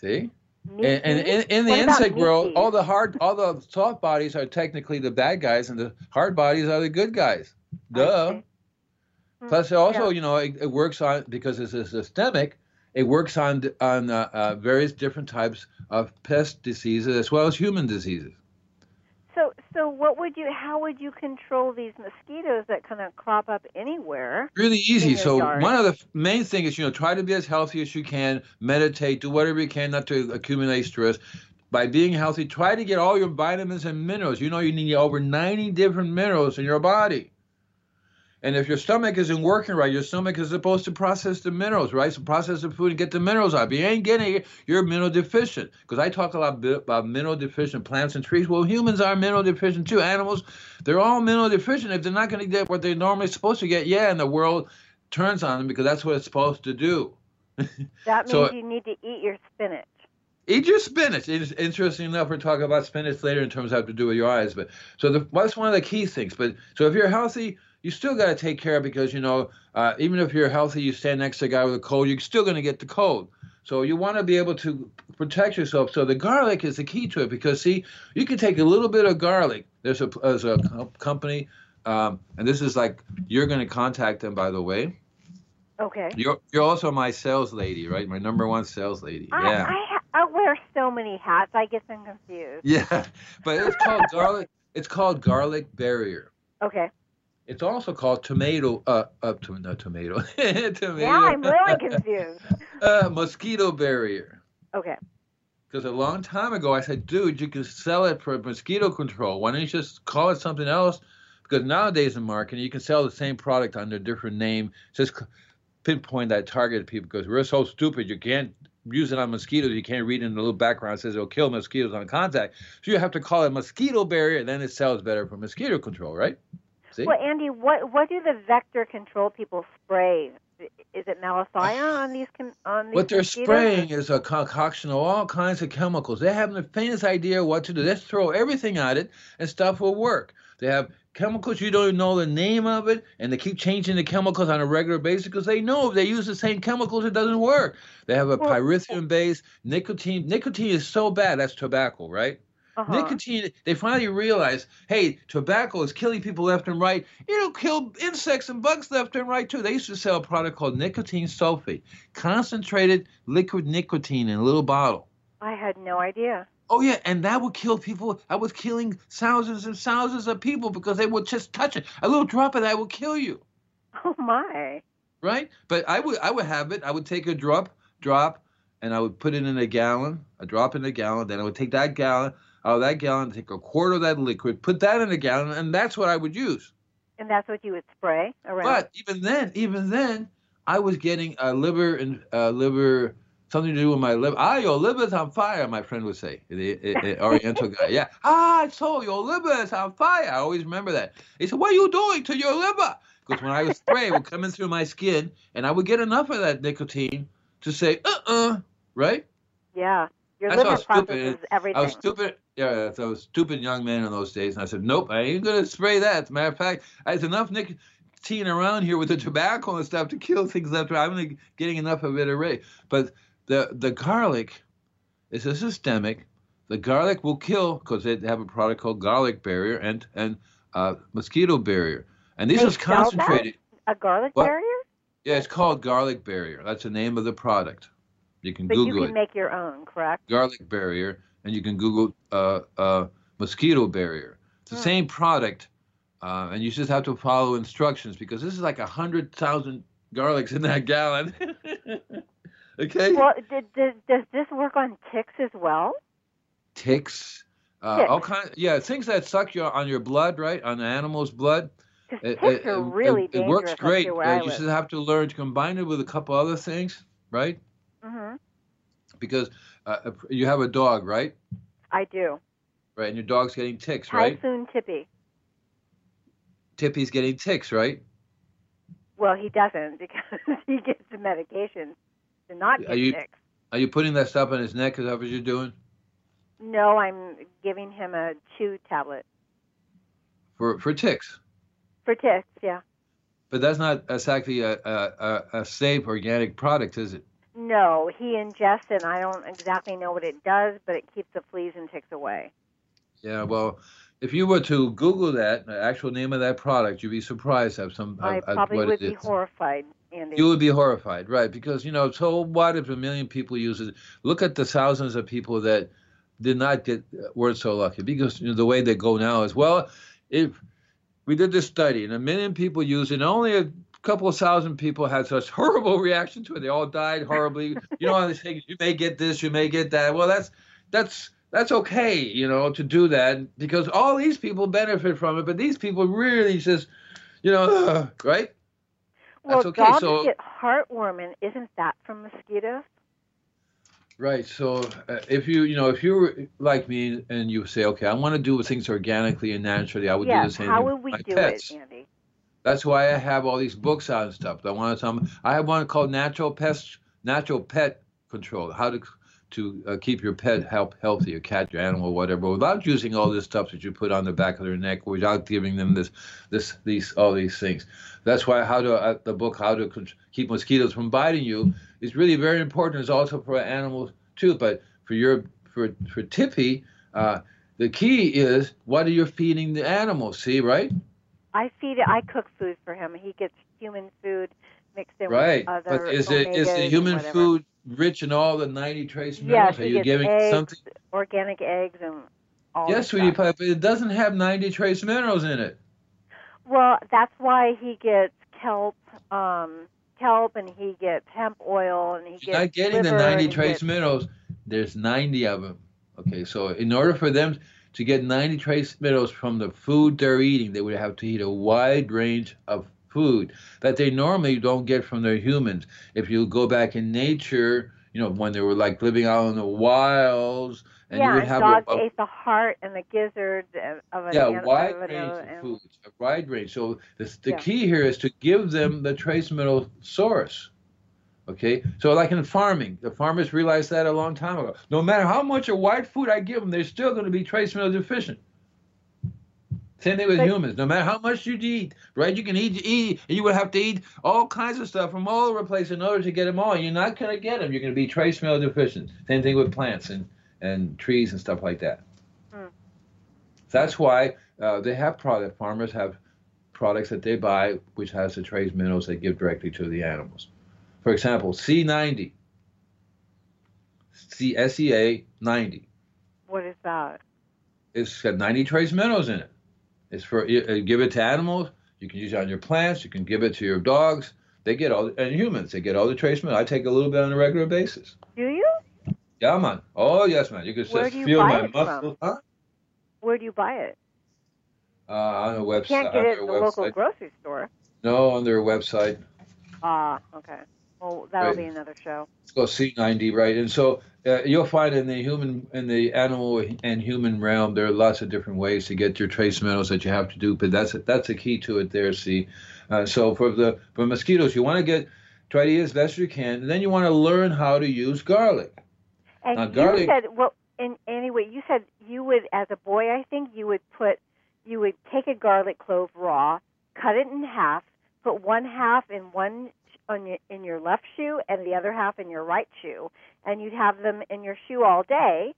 See, and, and in, in the insect world, all the hard, all the soft bodies are technically the bad guys, and the hard bodies are the good guys. Duh. Hmm, Plus, it also, yeah. you know, it, it works on because it's a systemic. It works on on uh, uh, various different types of pest diseases as well as human diseases. So, what would you? How would you control these mosquitoes that kind of crop up anywhere? Really easy. So yard. one of the main thing is, you know, try to be as healthy as you can. Meditate, do whatever you can not to accumulate stress. By being healthy, try to get all your vitamins and minerals. You know, you need over 90 different minerals in your body. And if your stomach isn't working right, your stomach is supposed to process the minerals, right? So process the food and get the minerals out. If you ain't getting it, you're mineral deficient. Because I talk a lot about mineral deficient plants and trees. Well, humans are mineral deficient too. Animals, they're all mineral deficient. If they're not going to get what they're normally supposed to get, yeah, and the world turns on them because that's what it's supposed to do. That means So- you need to eat your spinach. Eat your spinach. It's interesting enough, we're talking about spinach later in terms of how to do with your eyes. But so the, that's one of the key things. But so if you're healthy, you still got to take care because you know uh, even if you're healthy, you stand next to a guy with a cold, you're still going to get the cold. So you want to be able to protect yourself. So the garlic is the key to it because see, you can take a little bit of garlic. There's a there's a company, um, and this is like you're going to contact them by the way. Okay. You're you're also my sales lady, right? My number one sales lady. I, Yeah. I, ha- I wear so many hats. I get them confused. Yeah, but it's called garlic. It's called garlic barrier. Okay. It's also called tomato. Uh, uh to, not tomato. tomato. Yeah, I'm really confused. uh, mosquito barrier. Okay. Because a long time ago, I said, dude, you can sell it for mosquito control. Why don't you just call it something else? Because nowadays in marketing, you can sell the same product under a different name. Just pinpoint that target people because we're so stupid. You can't use it on mosquitoes. You can't read in the little background it says it'll kill mosquitoes on contact. So you have to call it mosquito barrier. Then it sells better for mosquito control, right? See? Well, Andy, what what do the vector control people spray? Is it malathion on these on these What they're mosquitoes? spraying is a concoction of all kinds of chemicals. They haven't the faintest idea what to do. Let's throw everything at it and stuff will work. They have chemicals you don't even know the name of it, and they keep changing the chemicals on a regular basis because they know if they use the same chemicals, it doesn't work. They have a Well- pyrethrum base, nicotine. Nicotine is so bad, that's tobacco, right? Uh-huh. Nicotine, they finally realize, hey, tobacco is killing people left and right. It'll kill insects and bugs left and right, too. They used to sell a product called nicotine sulfate, concentrated liquid nicotine in a little bottle. I had no idea. Oh, yeah, and that would kill people. That was killing thousands and thousands of people because they would just touch it. A little drop of that will kill you, Oh my. right? But I would, I would have it. I would take a drop, drop, and I would put it in a gallon, a drop in a gallon. Then I would take that gallon, of that gallon, take a quarter of that liquid, put that in a gallon, and that's what I would use. And that's what you would spray around. But even then, even then, I was getting a liver and uh, liver something to do with my liver. Ah, your liver's on fire, my friend would say. The, the- the Oriental guy. Yeah. Ah, so your liver is on fire. I always remember that. He said, "What are you doing to your liver?" Because when I was spray, it would come in through my skin, and I would get enough of that nicotine to say, "Uh-uh," right? yeah. Your That's liver stupid processes everything. I was stupid. Yeah, a stupid young man in those days, and I said, "Nope, I ain't gonna spray that." As a matter of fact, I had enough nicotine around here with the tobacco and stuff to kill things after I'm only getting enough of it already. But the the garlic is a systemic. The garlic will kill because they have a product called garlic barrier and and uh, mosquito barrier, and these They are sell that? concentrated. a garlic What? barrier? Yeah, it's called garlic barrier. That's the name of the product. You can But Google you it can make your own, correct? garlic barrier, and you can Google uh, uh, mosquito barrier. It's the Hmm. same product, uh, and you just have to follow instructions because this is like a hundred thousand garlics in that gallon. okay. Well, did, did, does this work on ticks as well? Ticks, uh, Ticks. all kind. Yeah, things that suck your on your blood, right? On the animal's blood. It, ticks it- are it- really it, dangerous. works great. Uh, you just have to learn to combine it with a couple other things, right? hmm Because uh, you have a dog, right? I do. Right, and your dog's getting ticks, right? Typhoon Tippy. Tippy's getting ticks, right? Well, he doesn't because he gets the medication to not Are get you- ticks. Are you putting that stuff on his neck? Is that what you're doing? No, I'm giving him a chew tablet For for ticks. for ticks. Yeah. But that's not exactly a, a, a safe organic product, is it? No, he ingests it. and I don't exactly know what it does, but it keeps the fleas and ticks away. Yeah, well, if you were to Google that, the actual name of that product, you'd be surprised at some I at, probably would be horrified, Andy. You would be horrified, right? Because you know, so what if a million people use it? Look at the thousands of people that did not get uh, weren't so lucky because you know, the way they go now is well, if we did this study and a million people used it, only a couple of thousand people had such horrible reaction to it. They all died horribly. you know, they say you may get this, you may get that. Well, that's that's that's okay, you know, to do that because all these people benefit from it, but these people really just, you know, right? well, that's okay, dogs so- get heartworm, and isn't that from mosquitoes? Right. So uh, if you, you know, if you were like me and you say, okay, I want to do things organically and naturally, I would do the same How thing would we my do pets. it, Andy? That's why I have all these books out and stuff. I want some. I have one called Natural Pest, Natural Pet Control. How to to uh, keep your pet help healthy, your cat, your animal, whatever, without using all this stuff that you put on the back of their neck, without giving them this, this, these, all these things. That's why how to uh, the book How to Keep Mosquitoes from Biting You is really very important. It's also for animals too, but for your for for Tippy, uh, the key is what are you feeding the animals? See, right? I feed it. I cook food for him. He gets human food mixed in Right. with other But is it is the human food rich in all the 90 trace Yes, minerals? Are you giving eggs, something? organic eggs and all. Yes, sweetie pie, but it doesn't have 90 trace minerals in it. Well, that's why he gets kelp, um, kelp, and he gets hemp oil, and he You're gets not getting the 90 trace gets- minerals. There's 90 of them. Okay, so in order for them to get 90 trace minerals from the food they're eating, they would have to eat a wide range of food that they normally don't get from their humans. If you go back in nature, you know, when they were like living out in the wilds, and yeah, you would have dogs a, a ate the heart and the gizzard of an yeah, wide range uh, of foods, a wide range. So the, the Yeah. key here is to give them the trace mineral source. Okay, so like in farming, the farmers realized that a long time ago. No matter how much of white food I give them, they're still going to be trace mineral deficient. Same thing with humans. No matter how much you eat, right? You can eat, eat, and you would have to eat all kinds of stuff from all over the place in order to get them all. You're not going to get them. You're going to be trace mineral deficient. Same thing with plants and, and trees and stuff like that. Hmm. That's why uh, they have product. Farmers have products that they buy which has the trace minerals they give directly to the animals. For example, C90, CSEA 90. What is that? It's got 90 trace minerals in it. It's for uh, give it to animals. You can use it on your plants. You can give it to your dogs. They get all and humans. They get all the trace minerals. I take a little bit on a regular basis. Do you? Yeah, man. Oh yes, man. You can Where just you feel my muscles. Huh? Where do you buy it? uh, on a website. You can't get it at the local grocery store. No, on their website. Ah, okay. Well, that'll Right. be another show. It's called C90, right? And so uh, you'll find in the human, in the animal and human realm, there are lots of different ways to get your trace metals that you have to do. But that's that's the key to it there. See, uh, so for the for mosquitoes, you want to get try to eat as best as you can, and then you want to learn how to use garlic. And Now, you garlic- said, well, in anyway, you said you would, as a boy, I think you would put, you would take a garlic clove raw, cut it in half, put one half in one on your in your left shoe and the other half in your right shoe, and you'd have them in your shoe all day,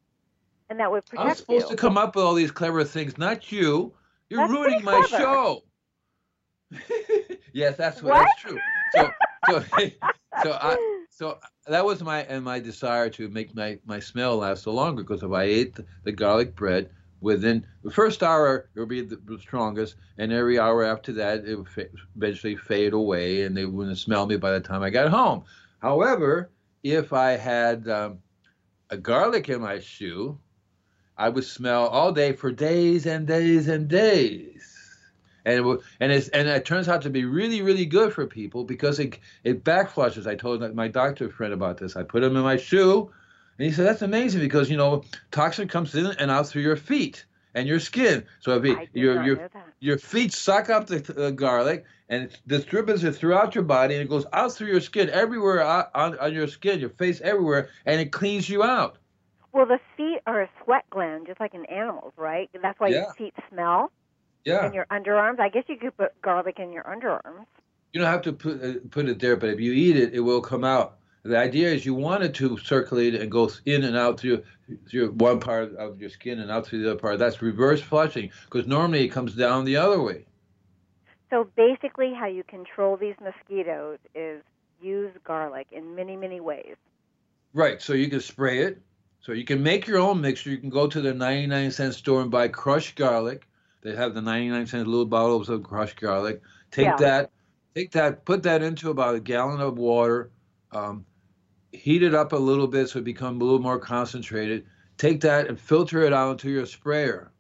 and that would protect you. I was protect supposed you. to come up with all these clever things, not you. You're That's ruining my show. yes, that's what, What? that's true. So, so, so I, so that was my and my desire to make my my smell last so longer because if I ate the, the garlic bread within the first hour it would be the, strongest and every hour after that it would eventually fade away and they wouldn't smell me by the time I got home. However, if I had um, a garlic in my shoe, I would smell all day for days and days and days. And it, and and it turns out to be really really good for people because it it back flushes. I told my doctor friend about this. I put them in my shoe, and he said that's amazing because you know toxin comes in and out through your feet and your skin. So if it, your your your feet suck up the uh, garlic and it distributes it throughout your body and it goes out through your skin everywhere on, on your skin, your face everywhere, and it cleans you out. Well, the feet are a sweat gland, just like in animals, right? That's why Yeah. your feet smell. Yeah. And your underarms. I guess you could put garlic in your underarms. You don't have to put uh, put it there, but if you eat it, it will come out. The idea is you want it to circulate and go in and out through through one part of your skin and out through the other part. That's reverse flushing because normally it comes down the other way. So basically, how you control these mosquitoes is use garlic in many, many ways. Right. So you can spray it. So you can make your own mixture. You can go to the 99 cent store and buy crushed garlic. They have the 99 cent little bottles of crushed garlic. Take Yeah. that, take that, put that into about a gallon of water. Um, heat it up a little bit so it becomes a little more concentrated. Take that and filter it out into your sprayer,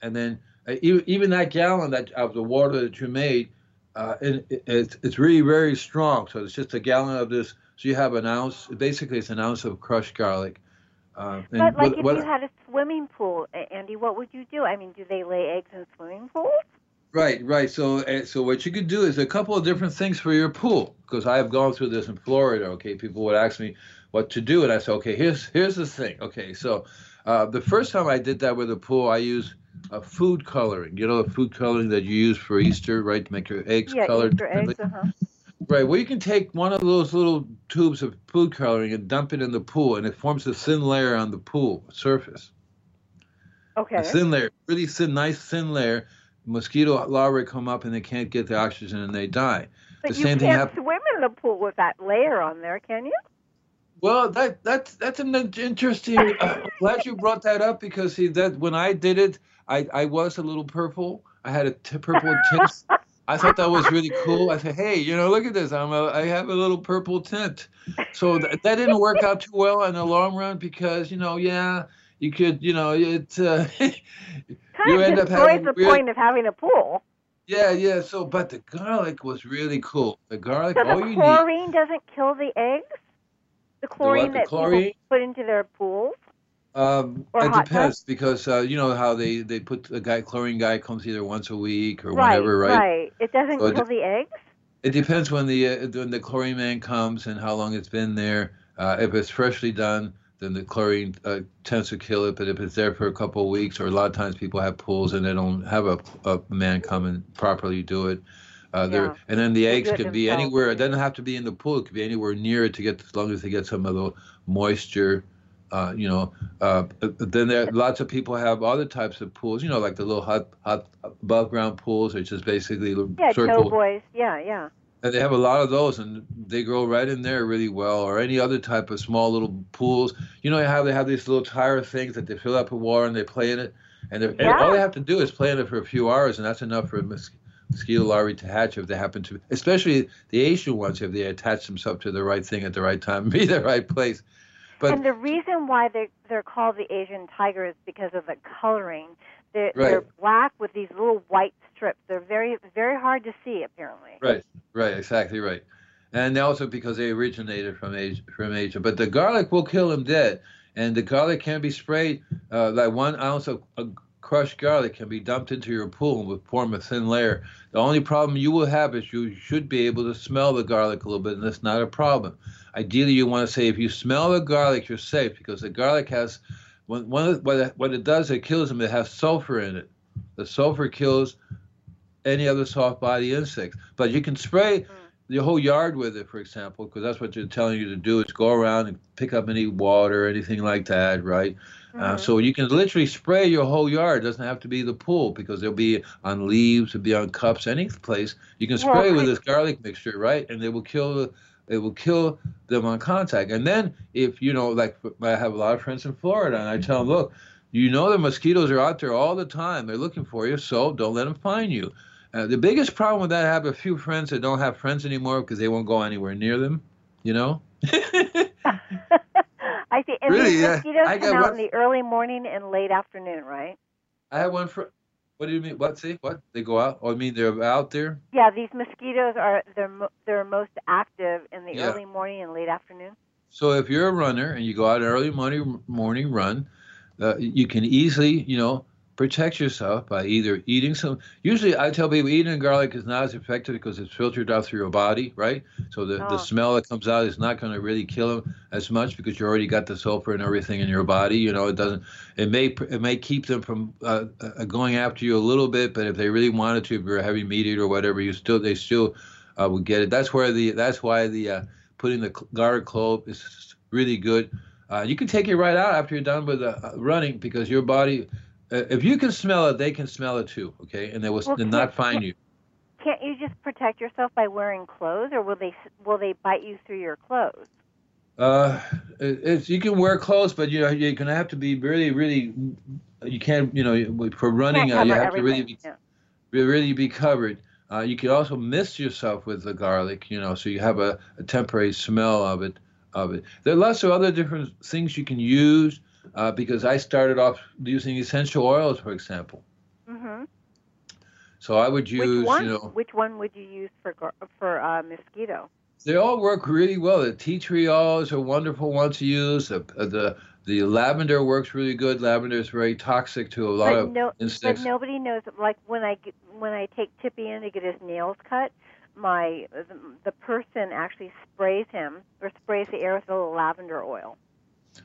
and then uh, even, even that gallon that of the water that you made, uh, it, it, it's it's really very strong. So it's just a gallon of this. So you have an ounce. Basically, it's an ounce of crushed garlic. Uh, and But like what- if what- you had a swimming pool, Andy, what would you do? I mean, do they lay eggs in swimming pools? Right, right. So, uh, so what you could do is a couple of different things for your pool, because I have gone through this in Florida. Okay, people would ask me what to do, and I said, okay, here's here's the thing. Okay, so uh, the first time I did that with a pool, I used a food coloring. You know, the food coloring that you use for Easter, right, to make your eggs yeah, colored. Easter eggs. Uh-huh. Right. Well, you can take one of those little tubes of food coloring and dump it in the pool, and it forms a thin layer on the pool surface. Okay. A thin layer, really thin, nice thin layer. Mosquito larvae come up and they can't get the oxygen and they die. but the you same can't thing hap- swim in the pool with that layer on there, can you? Well, that that's that's an interesting. Uh, glad you brought that up because see that when I did it, I I was a little purple. I had a t- purple tint. I thought that was really cool. I said, hey, you know, look at this. I'm a, I have a little purple tint. So th- that didn't work out too well in the long run because you know, yeah, you could, you know, it. Uh, Kind You of end up destroys having the weird- point of having a pool. yeah, yeah. So, but the garlic was really cool. The garlic, So all the you need. chlorine doesn't kill the eggs. The chlorine the that chlorine? people put into their pools. Um, Or it depends because uh, you know how they they put the guy chlorine guy comes either once a week or right, whatever, right? right. It doesn't So it kill the eggs. It depends when the uh, when the chlorine man comes and how long it's been there. Uh, if it's freshly done, then the chlorine uh, tends to kill it. But if it's there for a couple of weeks, or a lot of times people have pools and they don't have a, a man come and properly do it. Uh, there Yeah. and then the eggs can be themselves, anywhere. It doesn't have to be in the pool. It could be anywhere near it to get as long as they get some of the moisture. Uh, you know, uh, then there lots of people have other types of pools. You know, like the little hot, hot above ground pools, which is basically Yeah, circle. doughboys. Yeah, yeah. And they have a lot of those, and they grow right in there really well. Or any other type of small little pools. You know how they have these little tire things that they fill up with water and they play in it, and, they're- and all they have to do is play in it for a few hours, and that's enough for a mos- mosquito larvae to hatch if they happen to. Especially the Asian ones, if they attach themselves to the right thing at the right time, be the right place. But and the reason why they they're called the Asian tiger is because of the coloring. They're, Right. they're black with these little white strips. They're very very hard to see apparently. Right, right, exactly right. And also because they originated from Asia, from Asia. But the garlic will kill them dead. And the garlic can be sprayed, uh, like one ounce of uh, crushed garlic can be dumped into your pool and would form a thin layer. The only problem you will have is you should be able to smell the garlic a little bit, and that's not a problem. Ideally, you want to say if you smell the garlic, you're safe because the garlic has, one, one what, it, what it does, it kills them. It has sulfur in it. The sulfur kills any other soft body insects. But you can spray your whole yard with it, for example, because that's what they're telling you to do is go around and pick up any water, anything like that, right? Uh, so you can literally spray your whole yard. It doesn't have to be the pool because they'll be on leaves, it'll be on cups, any place. You can spray Well, with this garlic mixture, right? And they will kill the it will kill them on contact. And then if you know, like I have a lot of friends in Florida, and I tell them, look, you know the mosquitoes are out there all the time. They're looking for you, so don't let them find you. Uh, the biggest problem with that, I have a few friends that don't have friends anymore because they won't go anywhere near them. You know. I see. And Really, these yeah. mosquitoes I got come out one- in the early morning and late afternoon, right? I had one for. What do you mean? What? See? What? They go out? Oh, I mean they're out there. Yeah, these mosquitoes are they're mo- they're most active in the Yeah. early morning and late afternoon. So if you're a runner and you go out an early morning morning run, uh, you can easily, you know, protect yourself by either eating some. Usually, I tell people eating garlic is not as effective because it's filtered out through your body, right? So the, Oh. the smell that comes out is not going to really kill them as much because you already got the sulfur and everything in your body. You know, it doesn't. It may it may keep them from uh, uh, going after you a little bit, but if they really wanted to, if you're a heavy meat eater or whatever, you still they still uh, would get it. That's where the that's why the uh, putting the garlic clove is really good. Uh, you can take it right out after you're done with uh, running because your body, if you can smell it, they can smell it too. Okay, and they will Well, not find you. Can't you just protect yourself by wearing clothes, or will they will they bite you through your clothes? Uh, it's you can wear clothes, but you know you're gonna have to be really, really. You can't, you know, for running, Can't uh, you have to really be Yeah. really be covered. Uh, you can also mist yourself with the garlic, you know, so you have a, a temporary smell of it. Of it. There are lots of other different things you can use uh, because I started off using essential oils, for example. Mm-hmm. So I would use, Which one? you know, Which one would you use for for uh, mosquito? they all work really well. The tea tree oils are wonderful ones to use. The uh, the the lavender works really good. Lavender is very toxic to a lot But of no, but nobody knows. Like when I get, when I take Tippy in to get his nails cut, my the, the person actually sprays him or sprays the air with a little lavender oil.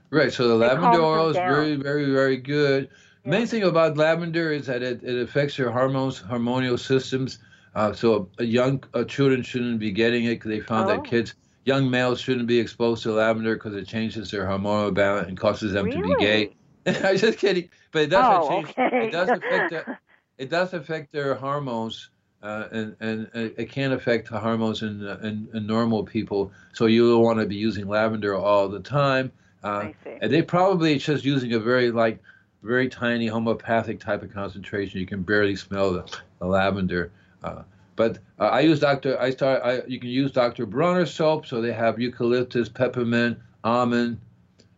Right. So the lavender oil is down. very, very, very good. Yeah. Main thing about lavender is that it, it affects your hormones, hormonal systems. Uh, so uh, young uh, children shouldn't be getting it because they found Oh. that kids, young males shouldn't be exposed to lavender because it changes their hormonal balance and causes them to be gay. I'm just kidding, but it does Oh, change. okay. It does affect their, it does affect their hormones, uh, and and it can affect the hormones in, in in normal people. So you don't want to be using lavender all the time. Uh, and they probably it's just using a very like very tiny homeopathic type of concentration. You can barely smell the, the lavender. Uh, but uh, I use Dr. I start. I, you can use Dr. Bronner soap. So they have eucalyptus, peppermint, almond,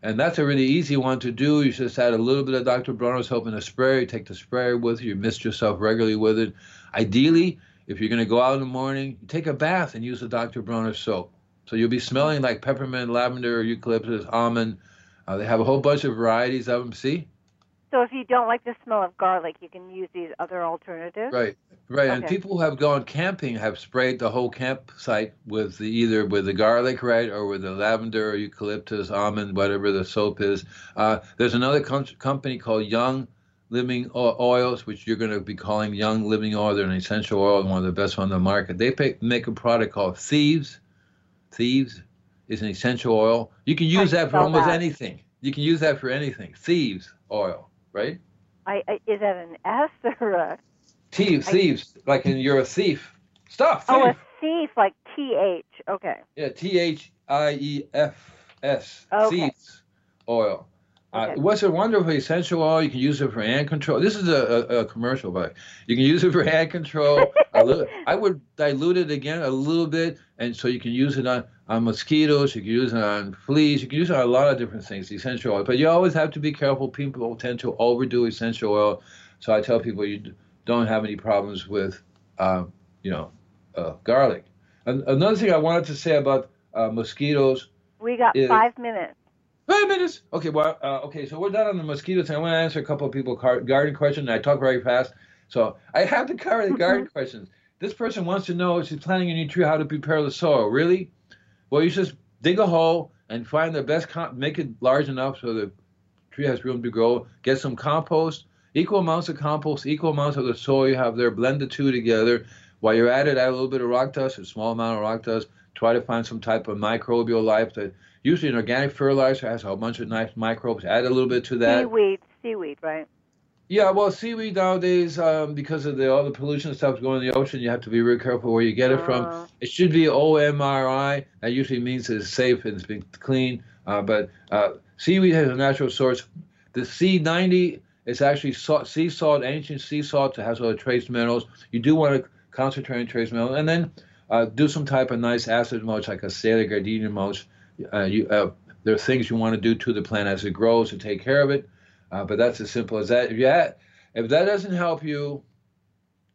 and that's a really easy one to do. You just add a little bit of Dr. Bronner soap in a sprayer. You take the sprayer with you. You mist yourself regularly with it. Ideally, if you're going to go out in the morning, take a bath and use the Dr. Bronner soap. So you'll be smelling like peppermint, lavender, eucalyptus, almond. Uh, they have a whole bunch of varieties of them. See? So if you don't like the smell of garlic, you can use these other alternatives. Right, right. And people who have gone camping have sprayed the whole campsite with the, either with the garlic, right, or with the lavender or eucalyptus, almond, whatever the soap is. Uh, there's another com- company called Young Living Oils, which you're going to be calling Young Living Oil. They're an essential oil, one of the best on the market. They pay, make a product called Thieves. Thieves is an essential oil. You can use that for almost that. anything. You can use that for anything. Thieves oil, right? I, I is that an S or a Thieves, I- thieves, like in you're a thief. Stop, thief. oh a thief like T H? Okay. Yeah, T H I E F S. Okay. Thieves oil. Uh, Okay. what's a wonderful essential oil? You can use it for hand control. This is a, a, a commercial, but you can use it for hand control. a little, I would dilute it again a little bit, and so you can use it on, on mosquitoes. You can use it on fleas. You can use it on a lot of different things. Essential oil, but you always have to be careful. People tend to overdo essential oil. So I tell people you don't have any problems with, uh, you know, uh, garlic. And another thing I wanted to say about uh, mosquitoes. We got is- five minutes. Five minutes. Okay, well, uh, okay, so we're done on the mosquito thing. I want to answer a couple of people car- garden questions. I talk very fast, so I have to cover the garden questions. This person wants to know if she's planting a new tree, how to prepare the soil. Really? Well, you just dig a hole and find the best, com- make it large enough so the tree has room to grow. Get some compost, equal amounts of compost, equal amounts of the soil you have there. Blend the two together. While you're at it, add a little bit of rock dust, a small amount of rock dust. Try to find some type of microbial life that usually an organic fertilizer has a bunch of nice microbes. Add a little bit to that. Seaweed, seaweed, right? Yeah, well, seaweed nowadays, um, because of the, all the pollution stuff going in the ocean, you have to be very careful where you get it from. Uh, It should be OMRI. That usually means it's safe and it's been clean. Uh, but uh, seaweed has a natural source. The C90 is actually salt, sea salt, ancient sea salt that has all the trace minerals. You do want to concentrate on trace minerals. And then uh, do some type of nice acid mulch, like azalea gardenia mulch. Uh, you, uh, there are things you want to do to the plant as it grows to take care of it. Uh, but that's as simple as that. If you had, if that doesn't help you,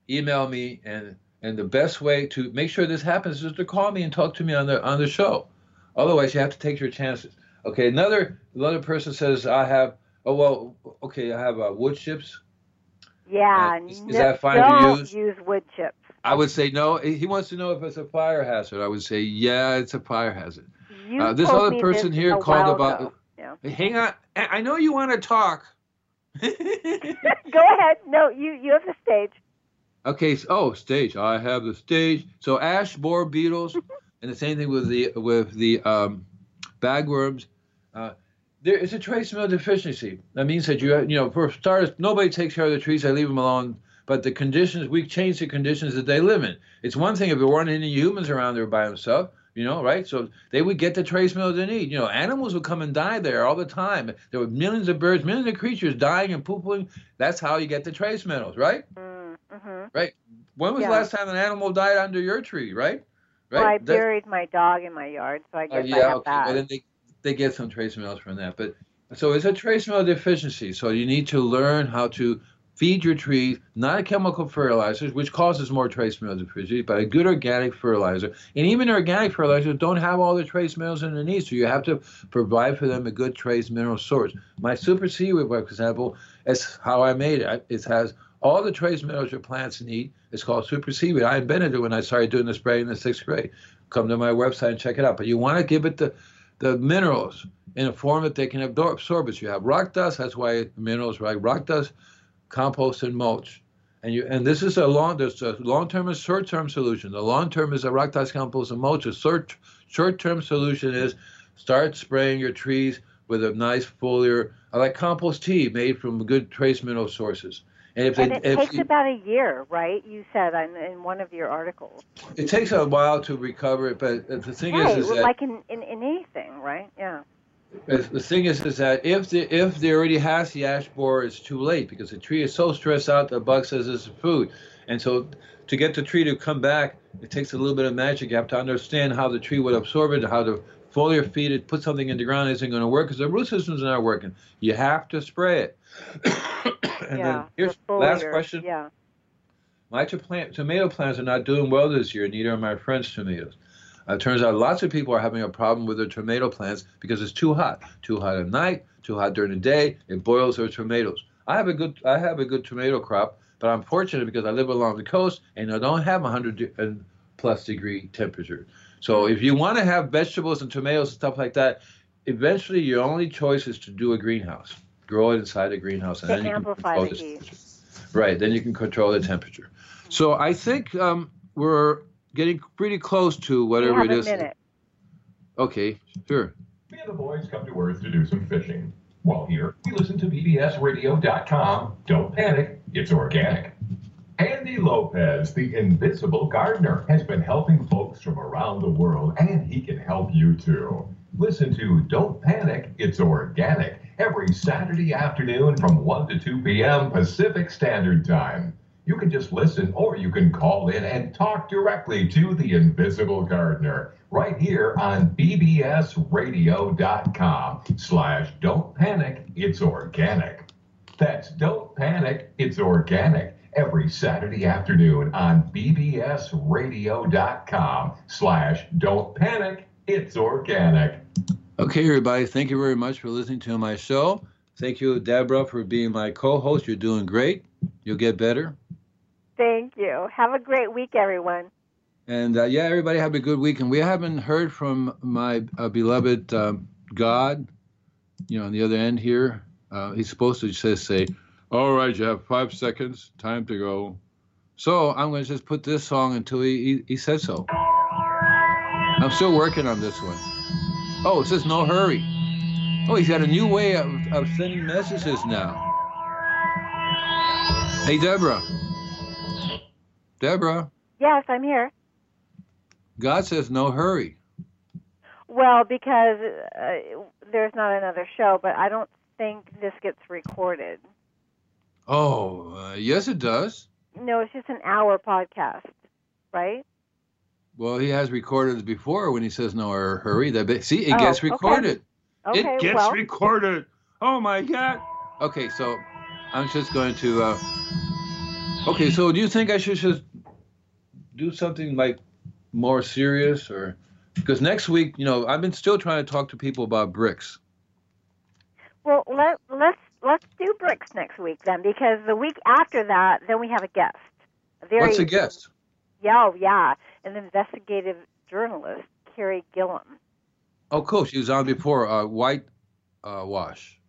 email me and and the best way to make sure this happens is to call me and talk to me on the on the show. Otherwise, you have to take your chances. Okay, another another person says I have. Oh well, okay, I have uh, wood chips. yeah. Uh, is- is that fine to don't use? use wood chips. I would say no. He wants to know if it's a fire hazard. I would say yeah, it's a fire hazard. You Uh, this other person this here called about- ago. Yeah. Hang on, I I know you want to talk. Go ahead. No, you you have the stage. Okay. So, oh, stage. I have the stage. So ash borer beetles, and the same thing with the with the um, bagworms. Uh, there is a trace mineral deficiency. That means that you you know for starters, nobody takes care of the trees. They leave them alone. But the conditions we change the conditions that they live in. It's one thing if there weren't any humans around there by themselves. You know, right? So they would get the trace minerals they need. You know, animals would come and die there all the time. There were millions of birds, millions of creatures dying and pooping. That's how you get the trace minerals, right? Mm, hmm When was Yeah. the last time an animal died under your tree, right? Right. Well, I That- buried my dog in my yard, so I oh, guess I yeah, have okay. that. Well, then they, they get some trace minerals from that. But so it's a trace mineral deficiency. So you need to learn how to feed your trees, not a chemical fertilizers, which causes more trace mineral deficiency, but a good organic fertilizer. And even organic fertilizers don't have all the trace minerals in the need, so you have to provide for them a good trace mineral source. My super seaweed, for example, is how I made it. It has all the trace minerals your plants need. It's called super seaweed. I invented it when I started doing the spray in the sixth grade. Come to my website and check it out. But you want to give it the the minerals in a form that they can absorb. So you have rock dust. That's why minerals, right? Rock dust, compost, and mulch. And you and this is a long there's a long term and short term solution. The long term is a rock dust, compost, and mulch. The short short term solution is start spraying your trees with a nice foliar, I like compost tea made from good trace mineral sources. And if and they, it if takes you- about a year, right? You said in, in one of your articles. it takes a while to recover it, but the thing right, is, is that like in, in, in anything, right? Yeah. The the thing is, is that if the if they already has the ash borer, it's too late because the tree is so stressed out. The bug says it's food, and so to get the tree to come back, it takes a little bit of magic. You have to understand how the tree would absorb it, how to foliar feed it, put something in the ground isn't going to work because the root system's not working. You have to spray it. and yeah. then here's the last question. Yeah. My to- plant, tomato plants are not doing well this year, neither are my friends' tomatoes. Uh, it turns out lots of people are having a problem with their tomato plants because it's too hot. Too hot at night, too hot during the day. It boils their tomatoes. I have a good I have a good tomato crop, but I'm fortunate because I live along the coast and I don't have 100 and plus degree temperature. So if you want to have vegetables and tomatoes and stuff like that, eventually your only choice is to do a greenhouse. Grow it inside a greenhouse, and To then you can amplify control the heat. temperature. Right, then you can control the temperature. So I think um, we're getting pretty close to We whatever have it a is. minute. Okay, sure. Me and the boys come to Earth to do some fishing. While here, we listen to BBSRadio.com. Don't panic, it's organic. Andy Lopez, the invisible gardener, has been helping folks from around the world, and he can help you too. Listen to Don't Panic, It's Organic every Saturday afternoon from 1 to 2 p.m. Pacific Standard Time. You can just listen or you can call in and talk directly to the Invisible Gardener right here on bbsradio.com slash don't panic, it's organic. That's Don't Panic, It's Organic every Saturday afternoon on bbsradio.com slash Don't Panic, It's Organic. Okay, everybody, thank you very much for listening to my show. Thank you, Deborah, for being my co-host. You're doing great. You'll get better. Thank you. Have a great week, everyone. And uh, yeah, everybody have a good week. And we haven't heard from my uh, beloved um, God, you know, on the other end here. Uh, he's supposed to just say, "All right, you have five seconds. Time to go." So I'm going to just put this song until he, he, he says so. I'm still working on this one. Oh, it says no hurry. Oh, he's got a new way of, of sending messages now. Hey, Deborah. Deborah. Yes, I'm here. God says no hurry. Well, because uh, there's not another show, but I don't think this gets recorded. Oh, uh, yes, it does. No, it's just an hour podcast, right? Well, he has recorded before when he says no hurry. That see, it Oh, gets okay. recorded. Okay, it gets well, recorded. Oh my God. Okay, so I'm just going to. Uh, okay, so do you think I should just do something like more serious, or because next week, you know, I've been still trying to talk to people about bricks. well, let let's let's do bricks next week then, because the week after that, then we have a guest. A very, What's a guest? Yeah, oh, yeah, an investigative journalist, Carey Gillam. Oh, cool. She was on before. Uh, White uh, Wash.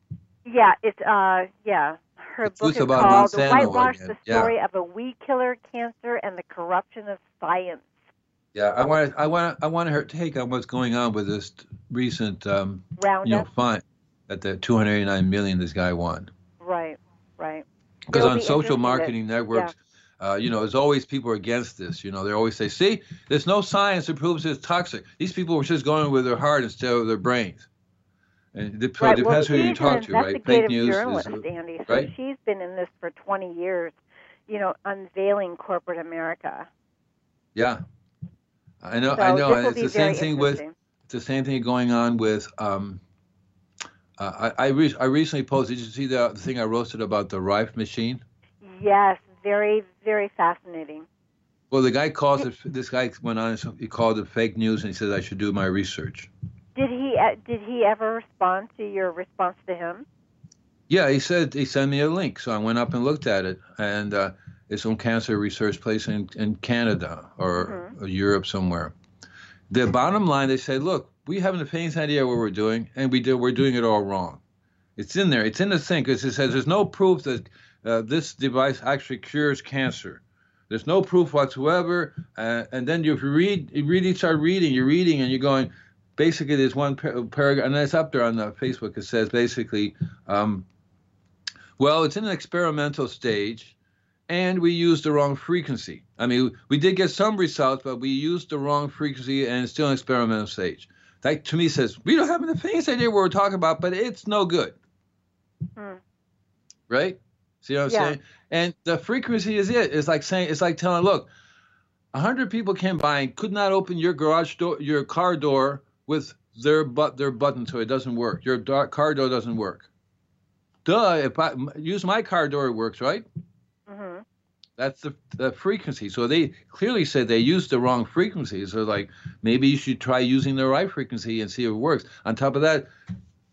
Yeah, it's uh, yeah. Her The book is About called Monsanto "Whitewash: again. The Yeah. Story of a Weed Killer, Cancer, and the Corruption of Science." Yeah, I want I want I want her take on what's going on with this recent um, Roundup. you know fine that the 289 million this guy won. Right, right. Because on be social marketing networks, uh, you know, there's always people against this. You know, they always say, "See, there's no science that proves it's toxic." These people were just going with their heart instead of their brains. And it, so right. depends well, who you talk to, right? Fake news journalist, is Andy. So right? she's been in this for 20 years. You know, unveiling corporate America. yeah. I know, So I know, and it's the same thing with it's the same thing going on with. Um, uh, I I, re- I recently posted. Did you see the, the thing I roasted about the Rife machine? Yes, very, very fascinating. Well, the guy calls it. This guy went on. and He called it fake news, and he says I should do my research. Did he uh, did he ever respond to your response to him? Yeah, he said he sent me a link, so I went up and looked at it, and uh, it's some cancer research place in, in Canada or, or Europe somewhere. The bottom line, they say, look, we haven't the faintest idea what we're doing, and we do, we're doing it all wrong. It's in there. It's in the thing because it says there's no proof that uh, this device actually cures cancer. There's no proof whatsoever. Uh, and then you read, you really start reading, you're reading, and you're going. Basically, there's one par- paragraph, and it's up there on the Facebook. It says basically, um, well, it's in an experimental stage, and we used the wrong frequency. I mean, we did get some results, but we used the wrong frequency, and it's still an experimental stage. That to me says we don't have the faintest idea what we're talking about, but it's no good. Hmm. Right? See what I'm Yeah. saying? And the frequency is it. It's like saying it's like telling, look, a hundred people came by and could not open your garage door, your car door with their but their button, so it doesn't work. Your car door doesn't work. Duh! If I use my car door, it works, right? hmm That's the, the frequency. So they clearly said they used the wrong frequency. So like maybe you should try using the right frequency and see if it works. On top of that,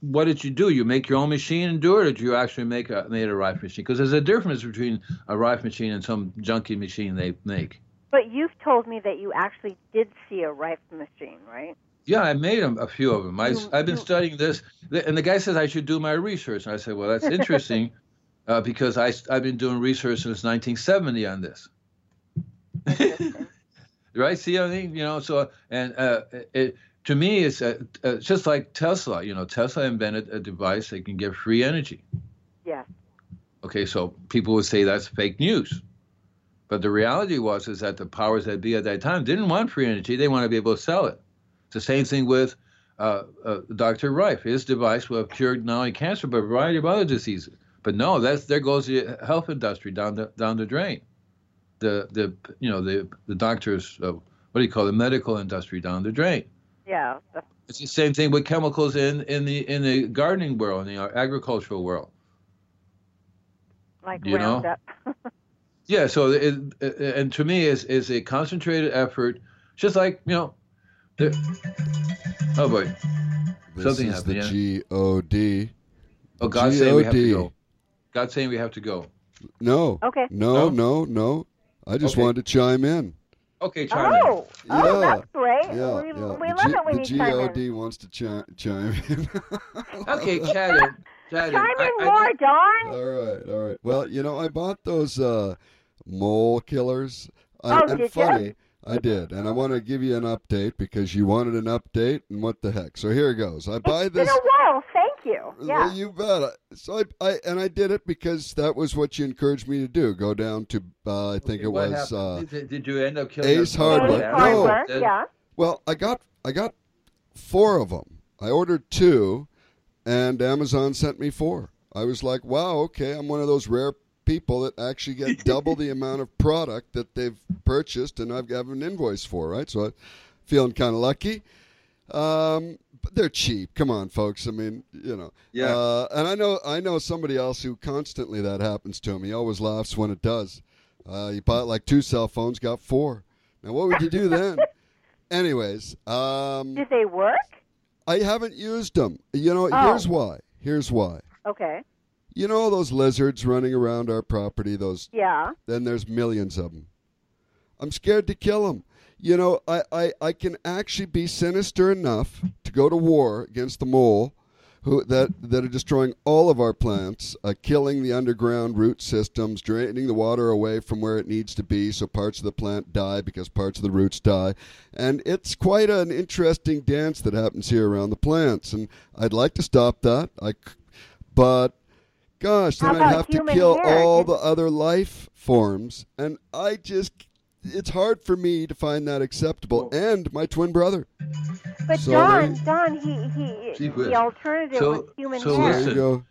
what did you do? You make your own machine and do it, or did you actually make a made a Rife machine? Because there's a difference between a Rife machine and some junky machine they make. But you've told me that you actually did see a Rife machine, right? Yeah, I made a few of them. I, I've been studying this, and the guy says I should do my research. And I said, well, that's interesting, uh, because I, I've been doing research since 1970 on this. Right? See, I mean, you know, so and uh, it to me, it's uh, uh, just like Tesla. You know, Tesla invented a device that can give free energy. Yeah. Okay, so people would say that's fake news, but the reality was is that the powers that be at that time didn't want free energy; they want to be able to sell it. It's the same thing with uh, uh, Dr. Rife. His device will have cured not only cancer but a variety of other diseases. But no, that's there goes the health industry down the down the drain. The the you know the the doctors uh, what do you call it, the medical industry down the drain. Yeah. It's the same thing with chemicals in in the in the gardening world, in the agricultural world. like You know? Roundup. Yeah, so it, it, and to me is is a concentrated effort, just like you know. There- oh boy! This Something is happened, the yeah. G O D. Oh, God's saying we have to go. God's saying we have to go. No. Okay. No, No? no, no. I just Okay. wanted to chime in. Okay, chime in. Oh, oh, Yeah. that's great. Yeah, we yeah. we love G- it when the you chime in. G-O-D wants to chi- chime in. Okay, chat in. Chat in. Chime I- in I more, think- Dawn. all right, all right. Well, you know, I bought those uh, mole killers. I, Oh, and did ya? Funny, I did, and I want to give you an update because you wanted an update, and what the heck? So here it goes. I buy It's this. been a while. Thank you. Yeah. Well, you bet. So I, I and I did it because that was what you encouraged me to do. Go down to uh, I think Okay, it what was. happened? Uh, did, did you end up killing Ace Hardware. Ace No. Hardware, Then- Yeah. well, I got I got four of them. I ordered two, and Amazon sent me four. I was like, wow, okay, I'm one of those rare people that actually get double the amount of product that they've purchased, and I've got an invoice for. Right, so I'm feeling kind of lucky. Um, but they're cheap. Come on, folks. I mean, you know. Yeah. Uh, and I know I know somebody else who constantly that happens to him. He always laughs when it does. Uh, he bought like two cell phones, got four. Now, what would you do then? Anyways, um, Did they work? I haven't used them. You know, Oh. here's why. Here's why. Okay. You know those lizards running around our property? Those Yeah. then there's millions of them. I'm scared to kill them. You know, I, I, I can actually be sinister enough to go to war against the mole who that that are destroying all of our plants, uh, killing the underground root systems, draining the water away from where it needs to be, so parts of the plant die because parts of the roots die, and it's quite an interesting dance that happens here around the plants. And I'd like to stop that, I, but gosh, then How I'd have to kill hair? all the other life forms, and I just. It's hard for me to find that acceptable, and my twin brother. But So Don, there- Don, he he Gee whiz. the alternative So- was human so There hair. listen. you go.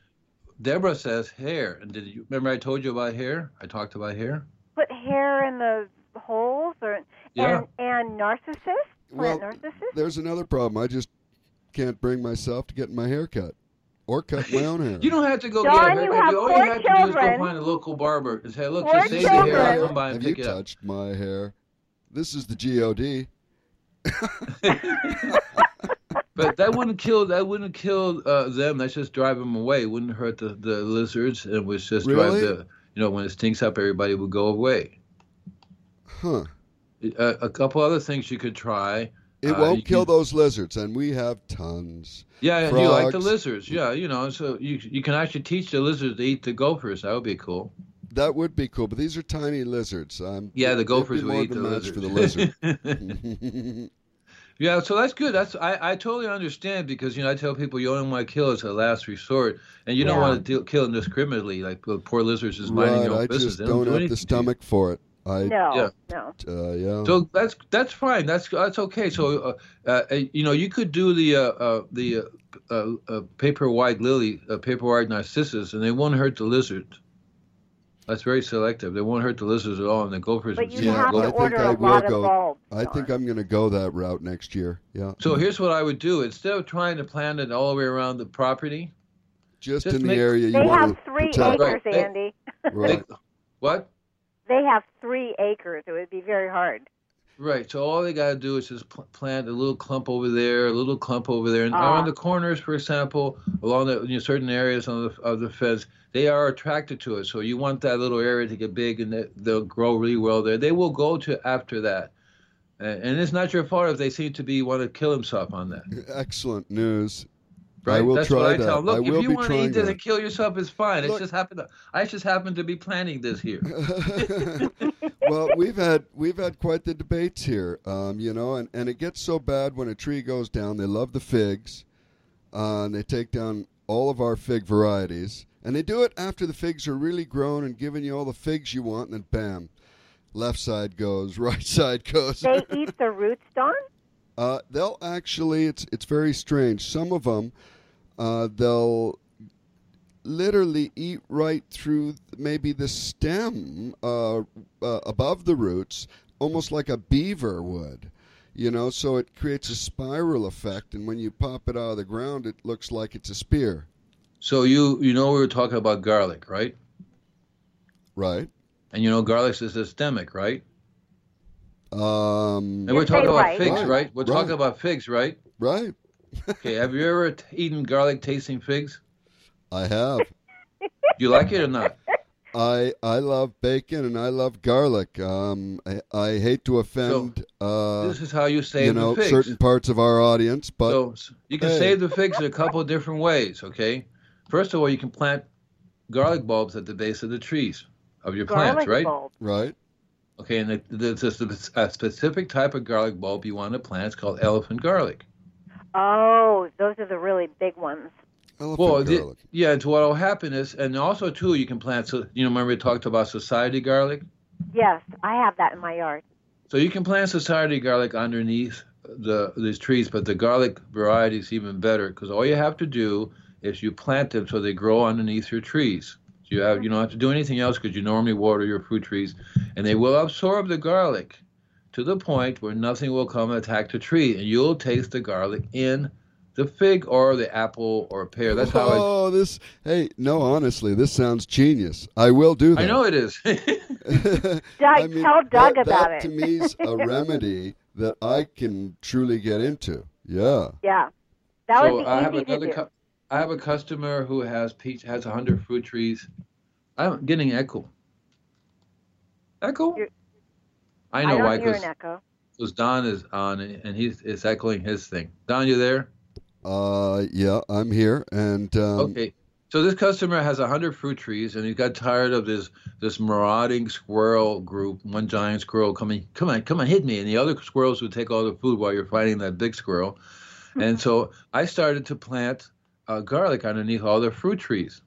Deborah says hair. And did you remember I told you about hair? I talked about hair. Put hair in the holes, or Yeah. and and narcissist, Well, narcissist. there's another problem. I just can't bring myself to get my hair cut or cut my own hair. You don't have to go Dawn, get a haircut. you have all four you have to do is go find a local barber and say, look, Four just save the hair. I'll come by and Have you pick it up. touched my hair? This is the God. But that wouldn't kill. That wouldn't kill uh, them. That's just drive them away. It wouldn't hurt the, the lizards. It was just Really? drive the. You know, when it stinks up, everybody would go away. Huh. Uh, a couple other things you could try. It Uh, won't kill can- those lizards, and we have tons. Yeah, you like the lizards. Yeah, you know, so you you can actually teach the lizards to eat the gophers. That would be cool. That would be cool, but these are tiny lizards. Um, Yeah, the gophers would eat the than a match lizards. for the lizard. yeah, so that's good. That's I, I totally understand because you know I tell people you only want to kill as a last resort, and you don't Yeah. want to deal, kill indiscriminately. Like the poor lizards just minding right, their own I business. just They don't do have the stomach for it. I, no, yeah. no. uh, yeah. So that's that's fine. That's that's okay. So uh, uh, you know you could do the uh, uh, the uh, uh, uh, paper white lily, uh, paper white narcissus, and they won't hurt the lizards. That's very selective. They won't hurt the lizards at all, and the gophers. But you see Yeah, have the I to think order I a will lot go- of bulbs. I think I'm going to go that route next year. Yeah. So here's what I would do: instead of trying to plant it all the way around the property, Just, Just in make- the area you want to. They have three protect. acres, Right. Andy. Right. they- what? They have three acres. It would be very hard. Right. So all they got to do is just pl- plant a little clump over there, a little clump over there, and Ah. around the corners, for example, along the you know, certain areas on the of the fence, they are attracted to it. So you want that little area to get big, and they, they'll grow really well there. They will go to after that, and, and it's not your fault if they seem to be want to kill himself on that. Excellent news. Right? I will That's try what I that. tell them. Look, I will if you be want to eat this that. and kill yourself, it's fine. Look- It just happened. To, I just happened to be planning this here. well, we've had we've had quite the debates here, um, you know, and, and it gets so bad when a tree goes down. They love the figs, uh, and they take down all of our fig varieties, and they do it after the figs are really grown and giving you all the figs you want, and then bam, left side goes, right side goes. They eat the roots, Don? Uh, they'll actually, it's it's very strange. Some of them, uh, they'll literally eat right through maybe the stem uh, uh, above the roots, almost like a beaver would. You know, so it creates a spiral effect, and when you pop it out of the ground, it looks like it's a spear. So you you know we were talking about garlic, right? Right. And you know, garlic's is systemic, right? Um, And we're talking about right. figs, Right, right? We're talking about figs, right? right. Okay. Have you ever eaten garlic tasting figs? I have. Do you like it or not? I I love bacon and I love garlic. Um, I, I hate to offend uh, this is how you save you know the figs. certain parts of our audience, but so you can hey. save the figs in a couple of different ways. Okay. First of all, you can plant garlic bulbs at the base of the trees of your plants, right? bulb. right. Okay, and the- there's a, a specific type of garlic bulb you want to plant. It's called elephant garlic. Oh, those are the really big ones. Elephant Well, the- garlic. yeah, and what will happen is, and also too, you can plant. So you know, remember we talked about society garlic. Yes, I have that in my yard. So you can plant society garlic underneath the these trees, but the garlic variety is even better because all you have to do is you plant them so they grow underneath your trees. So you have you don't have to do anything else because you normally water your fruit trees, and they will absorb the garlic to the point where nothing will come and attack the tree, and you'll taste the garlic in the fig or the apple or pear. That's how I, Oh, this. Hey, no, honestly, this sounds genius. I will do that. I know it is. Doug, I mean, tell Doug that, about that it. to me is a remedy that I can truly get into. Yeah. yeah, that so would be I have easy to another. do. Cu- I have a customer who has peach has hundred fruit trees. I'm getting echo. Echo. You're- I I know don't why, hear because an echo. Don is on and he's is echoing his thing. Don, you there? Uh, yeah, I'm here, and um, okay. So this customer has a hundred fruit trees, and he got tired of this this marauding squirrel group. One giant squirrel coming, come on, come on, hit me, and the other squirrels would take all the food while you're fighting that big squirrel. and so I started to plant uh, garlic underneath all the fruit trees.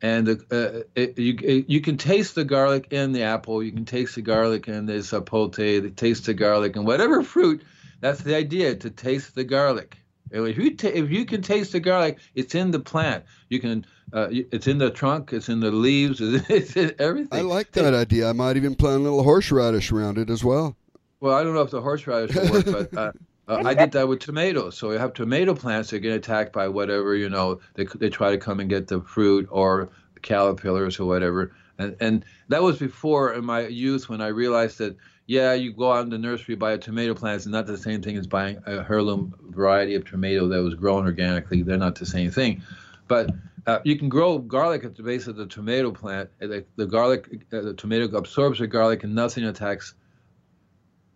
And the, uh, it, you it, you can taste the garlic in the apple. You can taste the garlic in the sapote, The taste the garlic in whatever fruit. That's the idea to taste the garlic. If you ta- if you can taste the garlic, it's in the plant. You can. Uh, it's in the trunk. It's in the leaves. It's in everything. I like that idea. I might even plant a little horseradish around it as well. Well, I don't know if the horseradish will work, but uh, uh, I did that with tomatoes. So you have tomato plants that get attacked by whatever you know. They they try to come and get the fruit or caterpillars or whatever. And and that was before in my youth when I realized that yeah, you go out in the nursery buy a tomato plant. It's not the same thing as buying a heirloom variety of tomato that was grown organically. They're not the same thing, but. Uh, you can grow garlic at the base of the tomato plant. The, the garlic, uh, the tomato absorbs the garlic, and nothing attacks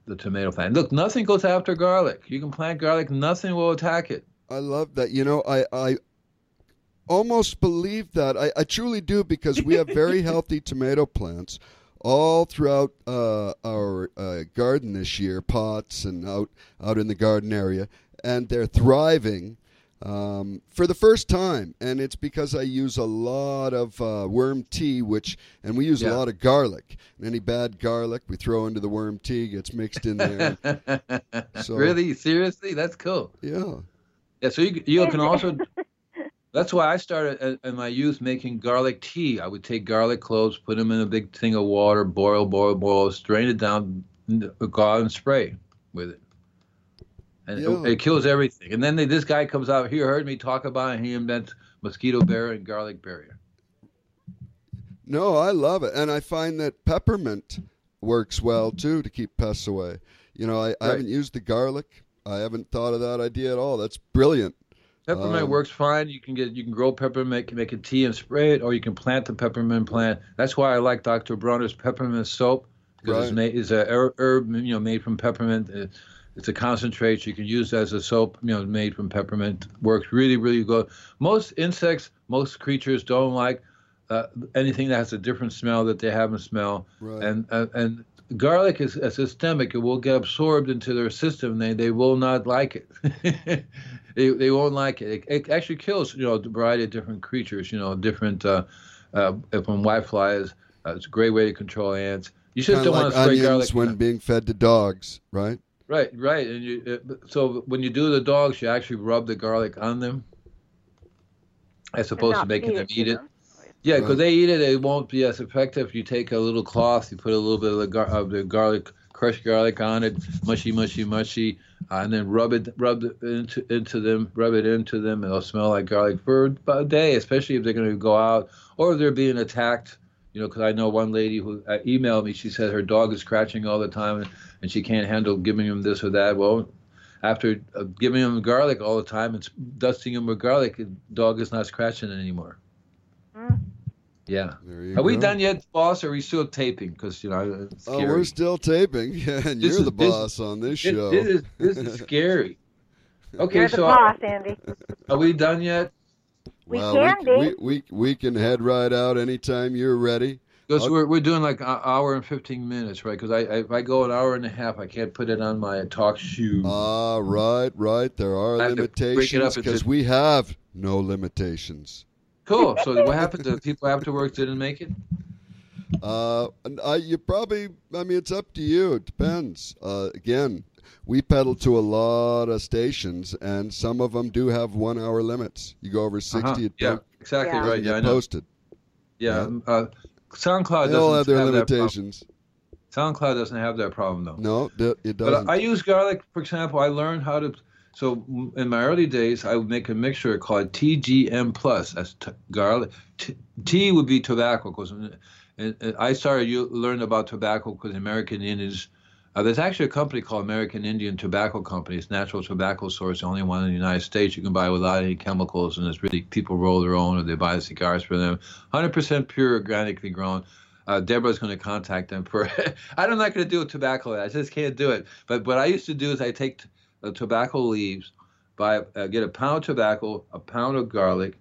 the tomato plant. Look, nothing goes after garlic. You can plant garlic, nothing will attack it. I love that. You know, I, I almost believe that. I, I truly do because we have very healthy tomato plants all throughout uh, our uh, garden this year, pots and out out in the garden area, and they're thriving. Um, for the first time, and it's because I use a lot of uh, worm tea, which and we use Yeah. a lot of garlic. And any bad garlic we throw into the worm tea gets mixed in there. So- really, seriously, that's cool. yeah, Yeah, so you you can also. That's why I started in- in my youth making garlic tea. I would take garlic cloves, put them in a big thing of water, boil, boil, boil, strain it down, n- go out and spray with it. And it, it kills everything. And then they, this guy comes out here, heard me talk about it, and he invents mosquito barrier and garlic barrier. No, I love it, and I find that peppermint works well too to keep pests away. You know, I, I haven't used the garlic. I haven't thought of that idea at all. That's brilliant. Peppermint Um, works fine. You can get you can grow peppermint, make a tea and spray it, or you can plant the peppermint plant. That's why I like Dr. Bronner's peppermint soap because it's made is a herb, herb you know made from peppermint. Uh, It's a concentrate you can use as a soap you know made from peppermint. Works really really good. Most insects, most creatures don't like uh, anything that has a different smell that they haven't smelled. Right. And uh, and garlic is a systemic. It will get absorbed into their system. They they will not like it. they, they won't like it. it. It actually kills you know a variety of different creatures. You know different uh, uh, from whiteflies. Uh, it's a great way to control ants. You just Kind of don't want to spray onions garlic. when being fed to dogs, right? Right, right. And you, uh, so when you do the dogs, you actually rub the garlic on them, as opposed to making them eat it. them. Yeah, because Right. they eat it, it won't be as effective. You take a little cloth, you put a little bit of the, gar- of the garlic, crushed garlic on it, mushy, mushy, mushy, uh, and then rub it, rub it into into them, rub it into them, and it'll smell like garlic for about a day, especially if they're going to go out or if they're being attacked. You know, because I know one lady who uh, emailed me. She said her dog is scratching all the time, and, and she can't handle giving him this or that. Well, after uh, giving him garlic all the time and dusting him with garlic, the dog is not scratching anymore. Mm. Yeah. There you Are we done yet, boss? Or are we still taping? Because you know, it's Oh, we're still taping, yeah, and This you're is- the this- boss on this show. this is this is scary. Okay, You're the so boss, Andy. are we done yet? We well, can we, be. we, we, we can head right out anytime you're ready. Because Okay. we're, we're doing like an hour and 15 minutes, right? Because I, I, if I go an hour and a half, I can't put it on my TalkShoe. Ah, right, right. There are I have to break it limitations because we have no limitations. cool. So what happened to the people afterwards didn't make it? Uh, and I, you probably, I mean, it's up to you. It depends. Uh, again, we pedal to a lot of stations, and some of them do have one hour limits. You go over 60, Uh-huh. Yeah, exactly Yeah. right. Yeah, I know. posted. Yeah, uh, SoundCloud They all doesn't have their have that problem. limitations. SoundCloud doesn't have that problem though. No, it- it doesn't. I use garlic, for example. I learned how to. So in my early days, I would make a mixture called TGM plus. That's t- garlic. T-, T would be tobacco, because and, uh, and uh, I started you learned about tobacco because American Indians. Uh, there's actually a company called American Indian Tobacco Company. It's natural tobacco source, the only one in the United States you can buy without any chemicals, and it's really people roll their own or they buy the cigars for them. 100% pure, organically grown. Uh, Deborah's going to contact them for. I'm not going to do a tobacco. I just can't do it. But what I used to do is I take t- uh, tobacco leaves, buy uh, get a pound of tobacco, a pound of garlic.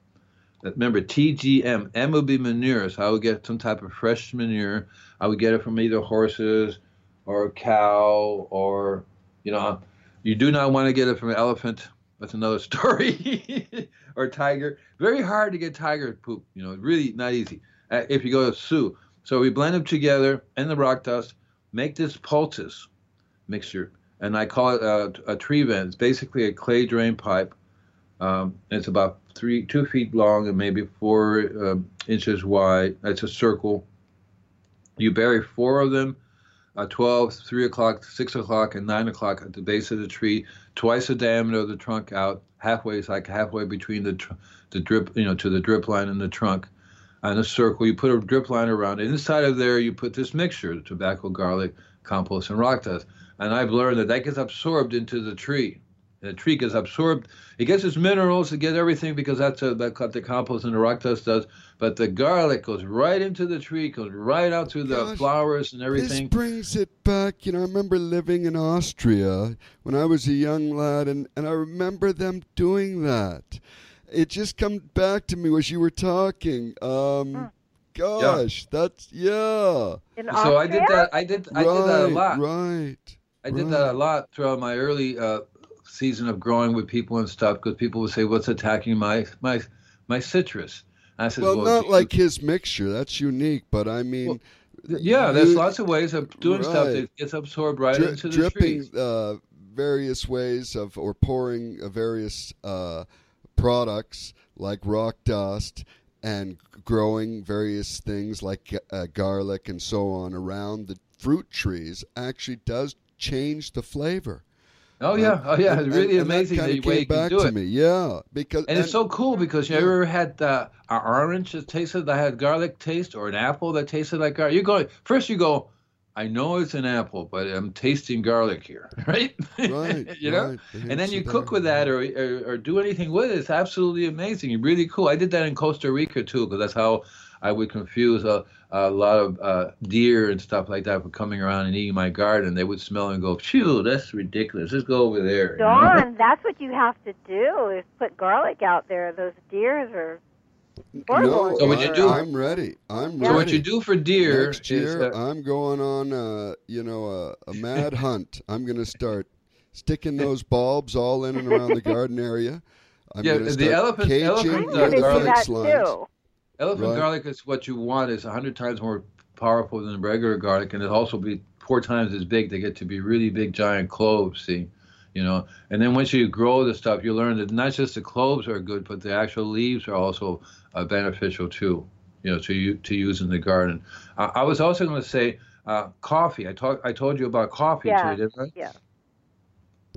Uh, Remember TGM. M would be manure, so I would get some type of fresh manure. I would get it from either horses or a cow or you know. You do not want to get it from an elephant. That's another story. or tiger. Very hard to get tiger poop. You know, really not easy. Uh, if you go to Sioux. So we blend them together in the rock dust, make this poultice mixture, and I call it a, a tree vent. It's basically a clay drain pipe. Um, it's about three, two feet long and maybe four um inches wide. It's a circle. You bury four of them, uh, 12, 3 o'clock, 6 o'clock, and 9 o'clock at the base of the tree, twice the diameter of the trunk out, halfway, it's like halfway between the, tr- the drip, you know, to the drip line and the trunk on a circle. You put a drip line around it. Inside of there, you put this mixture: tobacco, garlic, compost, and rock dust. And I've learned that that gets absorbed into the tree. The tree gets absorbed. It gets its minerals, it gets everything because that's a, that's what the compost and the rock dust does. But the garlic goes right into the tree, goes right out through the Gosh, flowers and everything. This brings it back. You know, I remember living in Austria when I was a young lad, and, and I remember them doing that. It just comes back to me as you were talking. Um, gosh, that's yeah. In So I did that. I did. I did that a lot. Right. I did that a lot throughout my early uh, season of growing with people and stuff because people would say, "What's attacking my my my citrus?" I said, Well, not you- like his mixture. That's unique, but I mean, Yeah, there's you- lots of ways of doing stuff that gets absorbed right dri- into the dripping trees. uh, various ways of or pouring uh, various uh, products like rock dust and growing various things like uh, garlic and so on around the fruit trees actually does change the flavor. Oh yeah, oh yeah, And- it's really and- and amazing that kinda way came you can back do to it. me. Yeah, because And it's so cool because you Yeah. ever had uh, an orange that tasted that had garlic taste, or an apple that tasted like garlic. You go first, you go, I know it's an apple, but I'm tasting garlic here, right? right, you know. right, And then you cook with that, or, or or do anything with it. It's absolutely amazing. Really cool. I did that in Costa Rica too, because that's how I would confuse a, a lot of uh, deer and stuff like that for coming around and eating my garden. They would smell and go, "Phew, that's ridiculous. Let's go over there." you know? Dawn, that's what you have to do is put garlic out there. Those deers are horrible. No, So what you I, do- I'm ready. I'm ready. So ready. what you do for deer Next is year, uh, I'm going on, uh, you know, a, a mad hunt. I'm going to start sticking those bulbs all in and around the garden area. I'm Yeah, going to the start elephant- caging elephant, I uh, where need to the do garlic that too. Elephant Right. garlic is what you want. is a hundred times more powerful than regular garlic, and it also be four times as big. They get to be really big, giant cloves. See, you know. And then once you grow the stuff, you learn that not just the cloves are good, but the actual leaves are also uh, beneficial too. You know, to u- to use in the garden. Uh, I was also going to say uh, coffee. I talked. I told you about coffee Yeah. too, didn't I? Yeah.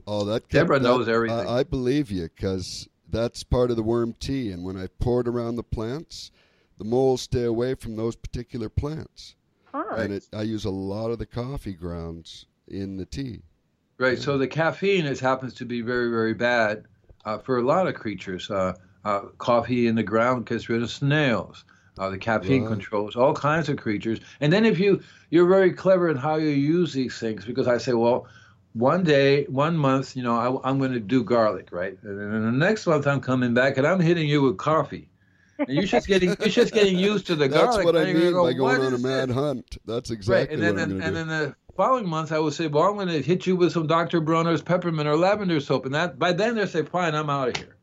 Oh, that Deborah that- knows everything. I, I believe you because that's part of the worm tea. And when I pour it around the plants, the moles stay away from those particular plants. Huh. And it, I use a lot of the coffee grounds in the tea. Right. So the caffeine is happens to be very, very bad uh, for a lot of creatures. Uh, uh, coffee in the ground gets rid of snails. Uh, the caffeine Right. controls all kinds of creatures. And then if you you're very clever in how you use these things because I say, well, one day, one month, you know, I, I'm going to do garlic, right? And then the next month I'm coming back and I'm hitting you with coffee. And you're just getting you're just getting used to the That's garlic. what I and mean gonna by going on a mad this?" hunt. That's Right, exactly and then what I'm and, and then the following month I would say, well, I'm going to hit you with some Dr. Bronner's peppermint or lavender soap, and that by then they say, fine, I'm out of here,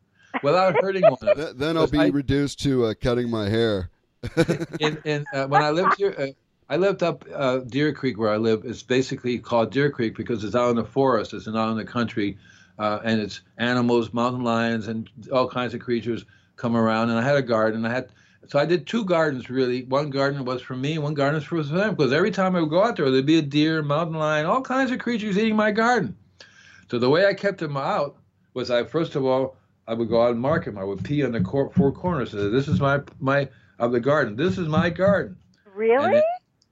without hurting one of them. Then I'll be I- reduced to uh, cutting my hair. in, in uh, when I lived here, uh, I lived up uh, Deer Creek where I live. It's basically called Deer Creek because it's out in the forest. It's not in the country, uh, and it's animals, mountain lions, and all kinds of creatures come around. And I had a garden. I had so I did two gardens really. One garden was for me, one garden was for them because every time I would go out there, there'd be a deer, mountain lion, all kinds of creatures eating my garden. So the way I kept them out was I first of all I would go out and mark them. I would pee on the cor- four corners. So this is my my of the garden. This is my garden. Really? And it-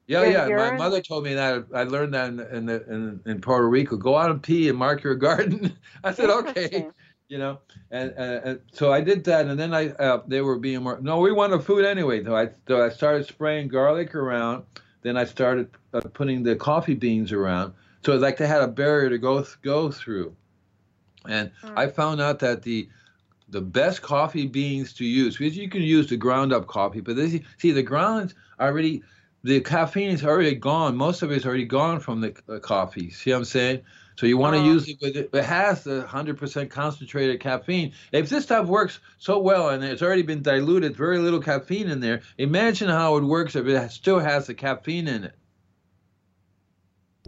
Yeah, yeah. My mother told me that. I learned that in in, the, in in Puerto Rico. Go out and pee and mark your garden. I said okay. You know, and, and, and so I did that, and then I uh, they were being more. No, we wanted food anyway. So I so I started spraying garlic around. Then I started uh, putting the coffee beans around. So like they had a barrier to go go through, and Mm. I found out that the the best coffee beans to use because you can use the ground up coffee, but this, see the grounds already the caffeine is already gone. Most of it's already gone from the uh, coffee. See what I'm saying? So you want to Oh. use it with it. It has the 100% concentrated caffeine. If this stuff works so well and it's already been diluted, very little caffeine in there. Imagine how it works if it still has the caffeine in it.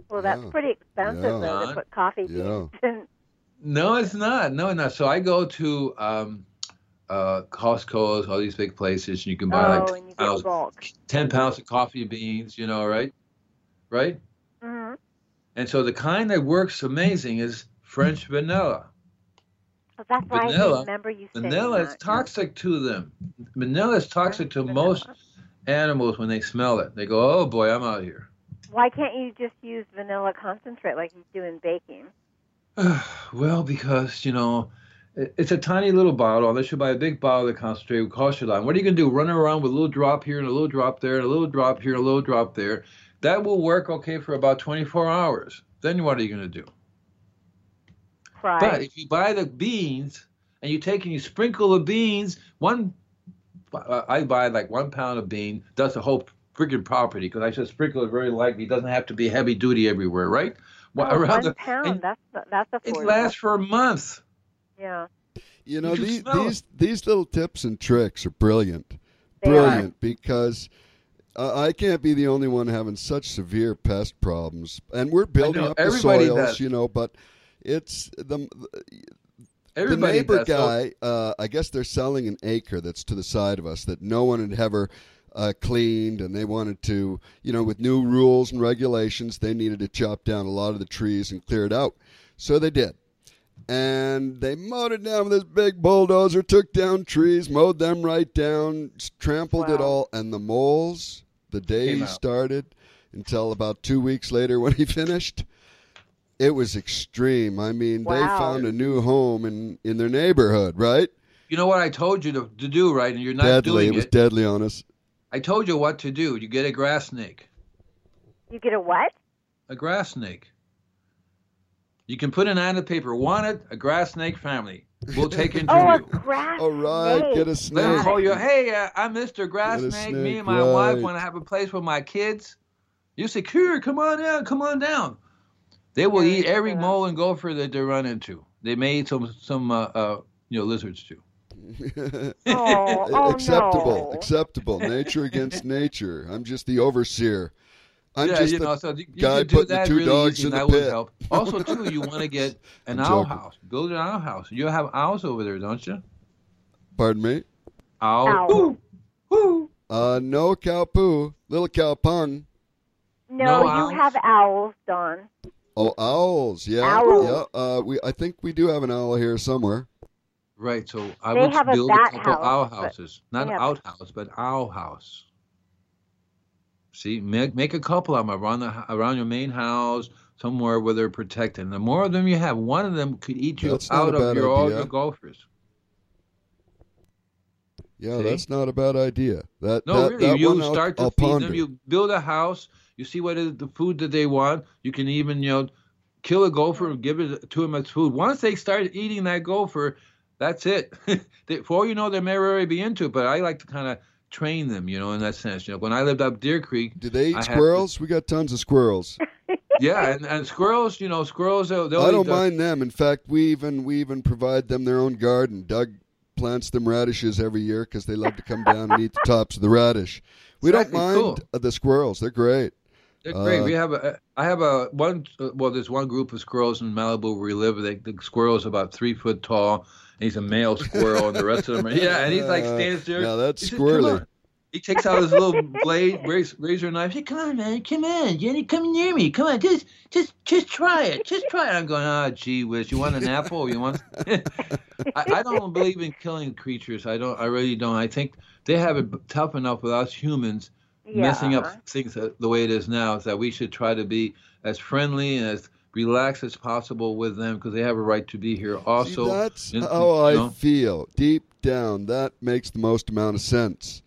Well, that's Yeah. pretty expensive Yeah. though to put coffee Yeah. beans in. No, it's not. No, it's not. So I go to um, uh, Costco's, all these big places, and you can buy Oh, like and you get pounds, bulk. 10 pounds of coffee beans, you know, right? Right? And so the kind that works amazing is French vanilla. That's why I Vanilla- remember you saying Vanilla is toxic to them. Vanilla is toxic to Vanilla. most animals when they smell it. They go, "Oh boy, I'm out of here." Why can't you just use vanilla concentrate like you do in baking? well, because you know, it's a tiny little bottle. Unless you buy a big bottle of concentrate, it will cost you a lot. What are you gonna do? Run around with a little drop here and a little drop there and a little drop here, and a little drop there. That will work okay for about 24 hours. Then what are you gonna do? Fry. But if you buy the beans and you take and you sprinkle the beans, one, uh, I buy like one pound of bean, does the whole freaking property because I just sprinkle it very lightly. It doesn't have to be heavy duty everywhere, right? Well, oh, around one the- pound. and That's that's it affordable. lasts for a month. Yeah. You know, You can these it. these these little tips and tricks are brilliant. They brilliant because uh, I can't be the only one having such severe pest problems, and we're building know, up the soils, does. you know. But it's the the neighbor does. Guy. Uh, I guess they're selling an acre that's to the side of us that no one had ever. Uh, cleaned and they wanted to, you know, with new rules and regulations, they needed to chop down a lot of the trees and clear it out. So they did and they mowed it down with this big bulldozer, took down trees, mowed them right down, trampled it all, and the moles, the day Came he out. started until about two weeks later when he finished, it was extreme. I mean, they found a new home in, in their neighborhood, right? you know what I told you to, to do, right? And you're not deadly. doing It was it. deadly on us. I told you what to do. You get a grass snake. You get a what? A grass snake. You can put an ad in the paper. Wanted a grass snake family. We'll take into Oh, a you. grass All right, snake. get a Let snake. them call you. Hey, uh, I'm Mr. Grass Get a Snake. Me and my wife want to have a place for my kids. You say, "Sure, come on down, come on down." They will eat every yeah. mole and gopher that they run into. They may eat some some uh, uh, you know lizards too. Oh, oh acceptable, no. acceptable. Nature against nature. I'm just the overseer. I'm yeah, just you know, so you, you guy can do that two really dogs easy, in and the that would help. Also, too, you want to get an owl joking. house. Build an owl house. You have owls over there, don't you? Pardon me. Owl. Owl. Ooh, ooh. Uh, no cow poo, little cow pung. No, No you have owls, Don. Oh, owls. Yeah, Owls. yeah. Uh, we I think we do have an owl here somewhere. Right. So I They would have a build a bat couple house, owl houses, not they outhouse, but owl house. See, make make a couple of them around the around your main house, somewhere where they're protected. And the more of them you have, one of them could eat you That's out of your all your gophers. Yeah, See? that's not a bad idea. That No, that, really. that you one I'll- start to I'll feed ponder. them. You build a house. You see what is the food that they want. You can even you know kill a gopher and give it to them as food. Once they start eating that gopher, that's it. they, for all you know, they may already be into it. But I like to kind of train them, you know, in that sense. You know, when I lived up Deer Creek, Do they eat I have to- squirrels? We got tons of squirrels. yeah, and, and squirrels, you know, squirrels. They'll, they'll I don't eat the- mind them. In fact, we even we even provide them their own garden. Doug plants them radishes every year because they love to come down and eat the tops of the radish. We Exactly, don't mind cool. uh, the squirrels; they're great. They're great. Uh, we have a, I have a one. uh, Well, there's one group of squirrels in Malibu where we live. They, the squirrel's about three foot tall. And he's a male squirrel, and the rest of them are yeah. And he's like Uh, stands there. now that's He says, squirrely. He takes out his little blade, razor, razor knife. He said, "Come on, man, come on, Jenny, come near me. Come on, just, just, just try it. Just try it." I'm going, "Ah, gee whiz, you want an apple? You want?" I, I don't believe in killing creatures. I don't. I really don't. I think they have it tough enough with us humans messing up things the way it is now is that we should try to be as friendly and as relaxed as possible with them because they have a right to be here also See, that's in- how I you know? feel deep down. That makes the most amount of sense.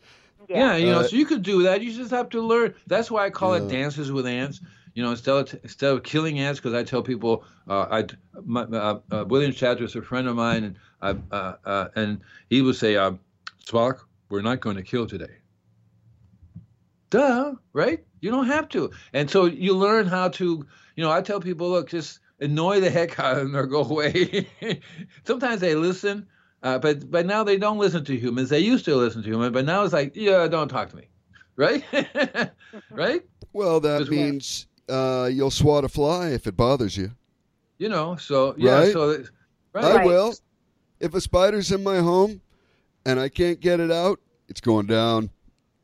yeah, you know Uh, so you could do that you just have to learn that's why i call it dances with ants you know instead of instead of killing ants because i tell people uh, i my, uh, uh, William Shatner is a friend of mine and I, uh, uh, and he would say um, Spock, we're not going to kill today duh, right? You don't have to. And so you learn how to, you know, I tell people, look, just annoy the heck out of them or go away. Sometimes they listen, uh, but but now they don't listen to humans. They used to listen to humans, but now it's like, yeah, don't talk to me, right? right? Well, that means uh, you'll swat a fly if it bothers you. You know, so yeah, Right. so that- right. I will. If a spider's in my home and I can't get it out, it's going down.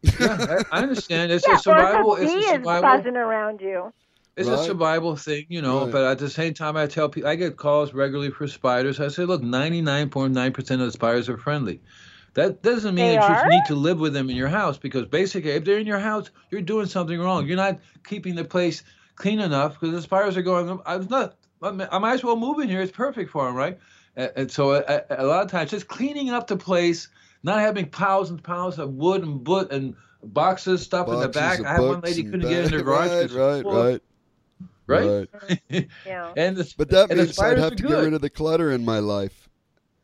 yeah, I, I understand. It's yeah, a survival. or It's a a bee is survival. buzzing around you. It's Right. a survival thing, you know. Right. But at the same time, I tell people I get calls regularly for spiders. I say, look, ninety nine point nine percent of the spiders are friendly. That doesn't mean They that are? you need to live with them in your house because basically, if they're in your house, you're doing something wrong. You're not keeping the place clean enough because the spiders are going. I'm not. I might as well move in here. It's perfect for them, right? And and so a, a lot of times, just cleaning up the place, not having piles and piles of wood and boot and boxes stuff in the back. I had one lady couldn't get in her garage. Right, 'cause right, it's full of- right, right? Yeah. and the, But that and means I'd have to good. get rid of the clutter in my life.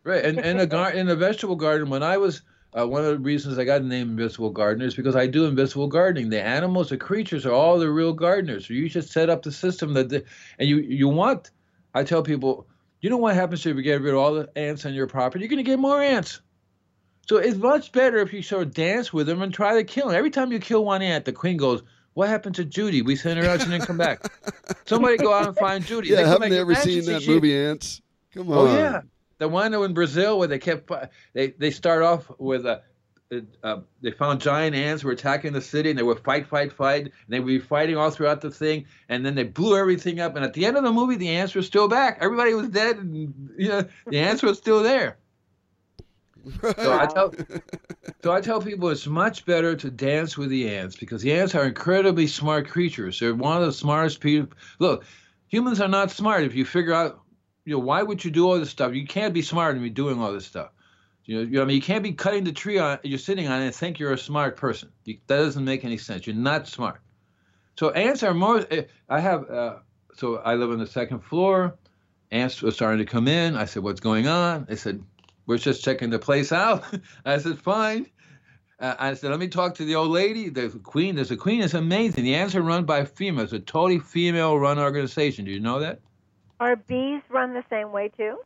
Right, and and a gar- in a vegetable garden, when I was uh, one of the reasons I got the name Invisible Gardener is because I do invisible gardening. The animals, the creatures, are all the real gardeners. So you just set up the system that, the, and you you want. I tell people, you know what happens if you get rid of all the ants on your property? You're going to get more ants. So it's much better if you sort of dance with them and try to kill them. Every time you kill one ant, the queen goes, "What happened to Judy? We sent her out, she didn't come back." Somebody go out and find Judy. Yeah, haven't they ever seen that she- movie Ants? Come on. Oh yeah, the one in Brazil where they kept uh, they they start off with a. Uh, they found giant ants were attacking the city, and they would fight, fight, fight. And they would be fighting all throughout the thing, and then they blew everything up. And at the end of the movie, the ants were still back. Everybody was dead, and you know the ants were still there. So I tell, so I tell people it's much better to dance with the ants because the ants are incredibly smart creatures. They're one of the smartest people. Look, humans are not smart. If you figure out, you know, why would you do all this stuff? You can't be smart and be doing all this stuff. You know, you know, I mean, you can't be cutting the tree on you're sitting on it and think you're a smart person. You, that doesn't make any sense. You're not smart. So ants are more. eh, I have. Uh, so I live on the second floor. Ants were starting to come in. I said, "What's going on?" They said, "We're just checking the place out." I said, "Fine." Uh, I said, "Let me talk to the old lady, the queen. There's a queen. It's amazing. The ants are run by females. It's a totally female-run organization. Do you know that?" Are bees run the same way too?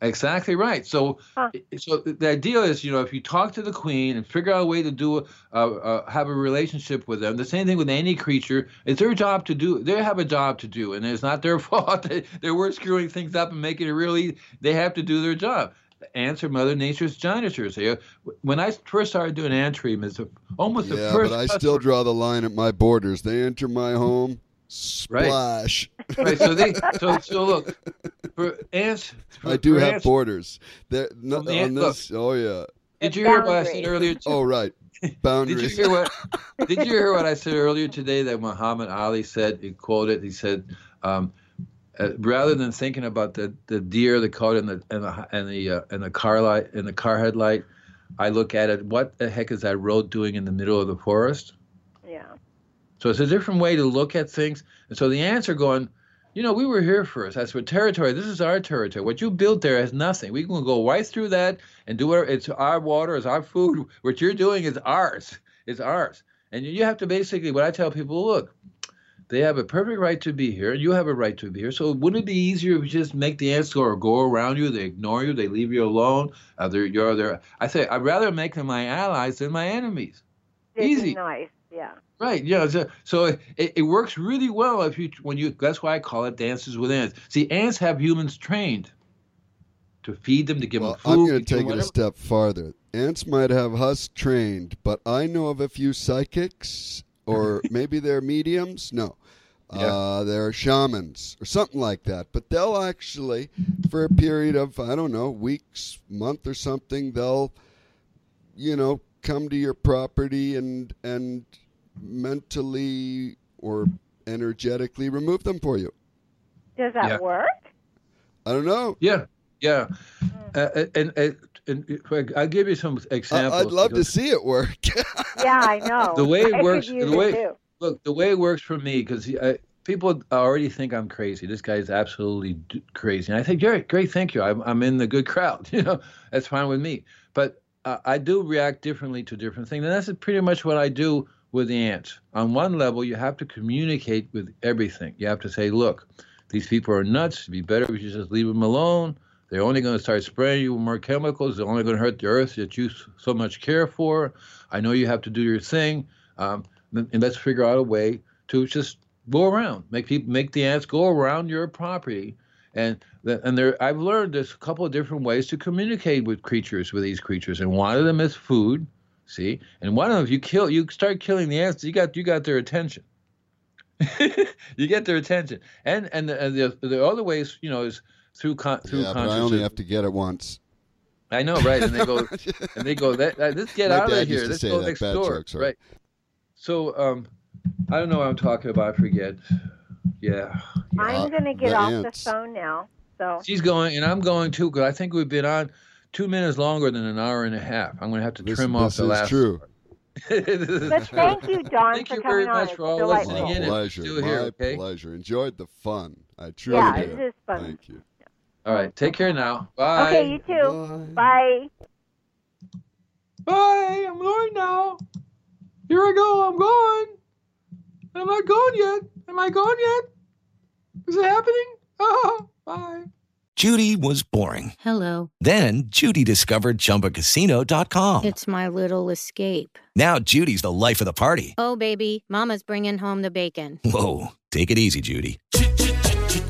Exactly right. So, Huh. so the idea is, you know, if you talk to the queen and figure out a way to do, uh, uh, have a relationship with them. The same thing with any creature. It's their job to do. They have a job to do, and it's not their fault. They, they were screwing things up and making it really. They have to do their job. Ants are Mother Nature's janitors. They, when I first started doing ant treatments, almost the yeah, first. but I customer- still draw the line at my borders. They enter my home, splash. Right. So they. So so look. for ants. For, I do for have ants, borders. There, no, From the ant- on this. Oh yeah. Did you hear what I said Boundaries. earlier? Oh right. Boundaries. Did you hear what? did you hear what I said earlier today? That Muhammad Ali said. He quoted. He said, um, uh, rather than thinking about the, the deer, the coat, and the and the and the uh, and the car light and the car headlight, I look at it. What the heck is that road doing in the middle of the forest? Yeah. So it's a different way to look at things. And so the answer going, you know, we were here first. That's what territory. This is our territory. What you built there has nothing. We can go right through that and do whatever. It's our water, it's our food. What you're doing is ours. It's ours. And you have to basically, what I tell people, look, they have a perfect right to be here. You have a right to be here. So wouldn't it be easier if you just make the ants go or go around you? They ignore you. They leave you alone. Uh, they're, you're there. I say I'd rather make them my allies than my enemies. It'd be Easy. Nice. Yeah. Right. Yeah. So, so it, it works really well if you when you. That's why I call it dances with ants. See, ants have humans trained to feed them, to give Well, them food. I'm going to take it a step farther. Ants might have us trained, but I know of a few psychics, or maybe they're mediums. No, Yeah. uh, they're shamans or something like that. But they'll actually, for a period of I don't know, weeks, month or something, they'll, you know, come to your property and and mentally or energetically remove them for you. Does that Yeah. work? I don't know. Yeah. Yeah. Hmm. Uh, and, and, and I'll give you some examples. I'd love to see it work. Yeah, I know. The way it I works- the way- it too. look the way it works for me because people already think i'm crazy this guy's absolutely d- crazy and i think great great thank you i'm, I'm in the good crowd you know that's fine with me but uh, i do react differently to different things and that's pretty much what i do with the ants on one level you have to communicate with everything you have to say look these people are nuts it'd be better if you just leave them alone they're only going to start spraying you with more chemicals. They're only going to hurt the earth that you so much care for. I know you have to do your thing. Um, and let's figure out a way to just go around, make people, make the ants go around your property, and and there, I've learned there's a couple of different ways to communicate with creatures, with these creatures, and one of them is food, see, and one of them, if you kill, you start killing the ants, you got you got their attention. you get their attention, and and the, and the the other ways, you know, is through con, through yeah, but I only have to get it once. I know, right? And they go, and they go, that, that, let's get My out dad of used here. to Let's say go that. next Bad door. joke, sorry. Right. So, um, I don't know what I'm talking about. I forget. Yeah. yeah. I'm going to get the off ants. the phone now. So She's going, and I'm going too, because I think we've been on two minutes longer than an hour and a half. I'm going to have to This, trim off this the is last. true. this is But true. thank you, Don, Thank for you coming very on. much It's for all delightful. listening My in. pleasure. still My here, okay? pleasure. Enjoyed the fun. I truly Yeah, did. it is fun. Thank you. All right. Take care now. Bye. Okay, you too. Bye. Bye. I'm going now. Here I go. I'm going. I'm not going yet. Am I going yet? Is it happening? Oh, bye. Judy was boring. Hello. Then Judy discovered ChumbaCasino.com. It's my little escape. Now Judy's the life of the party. Oh, baby, Mama's bringing home the bacon. Whoa, take it easy, Judy.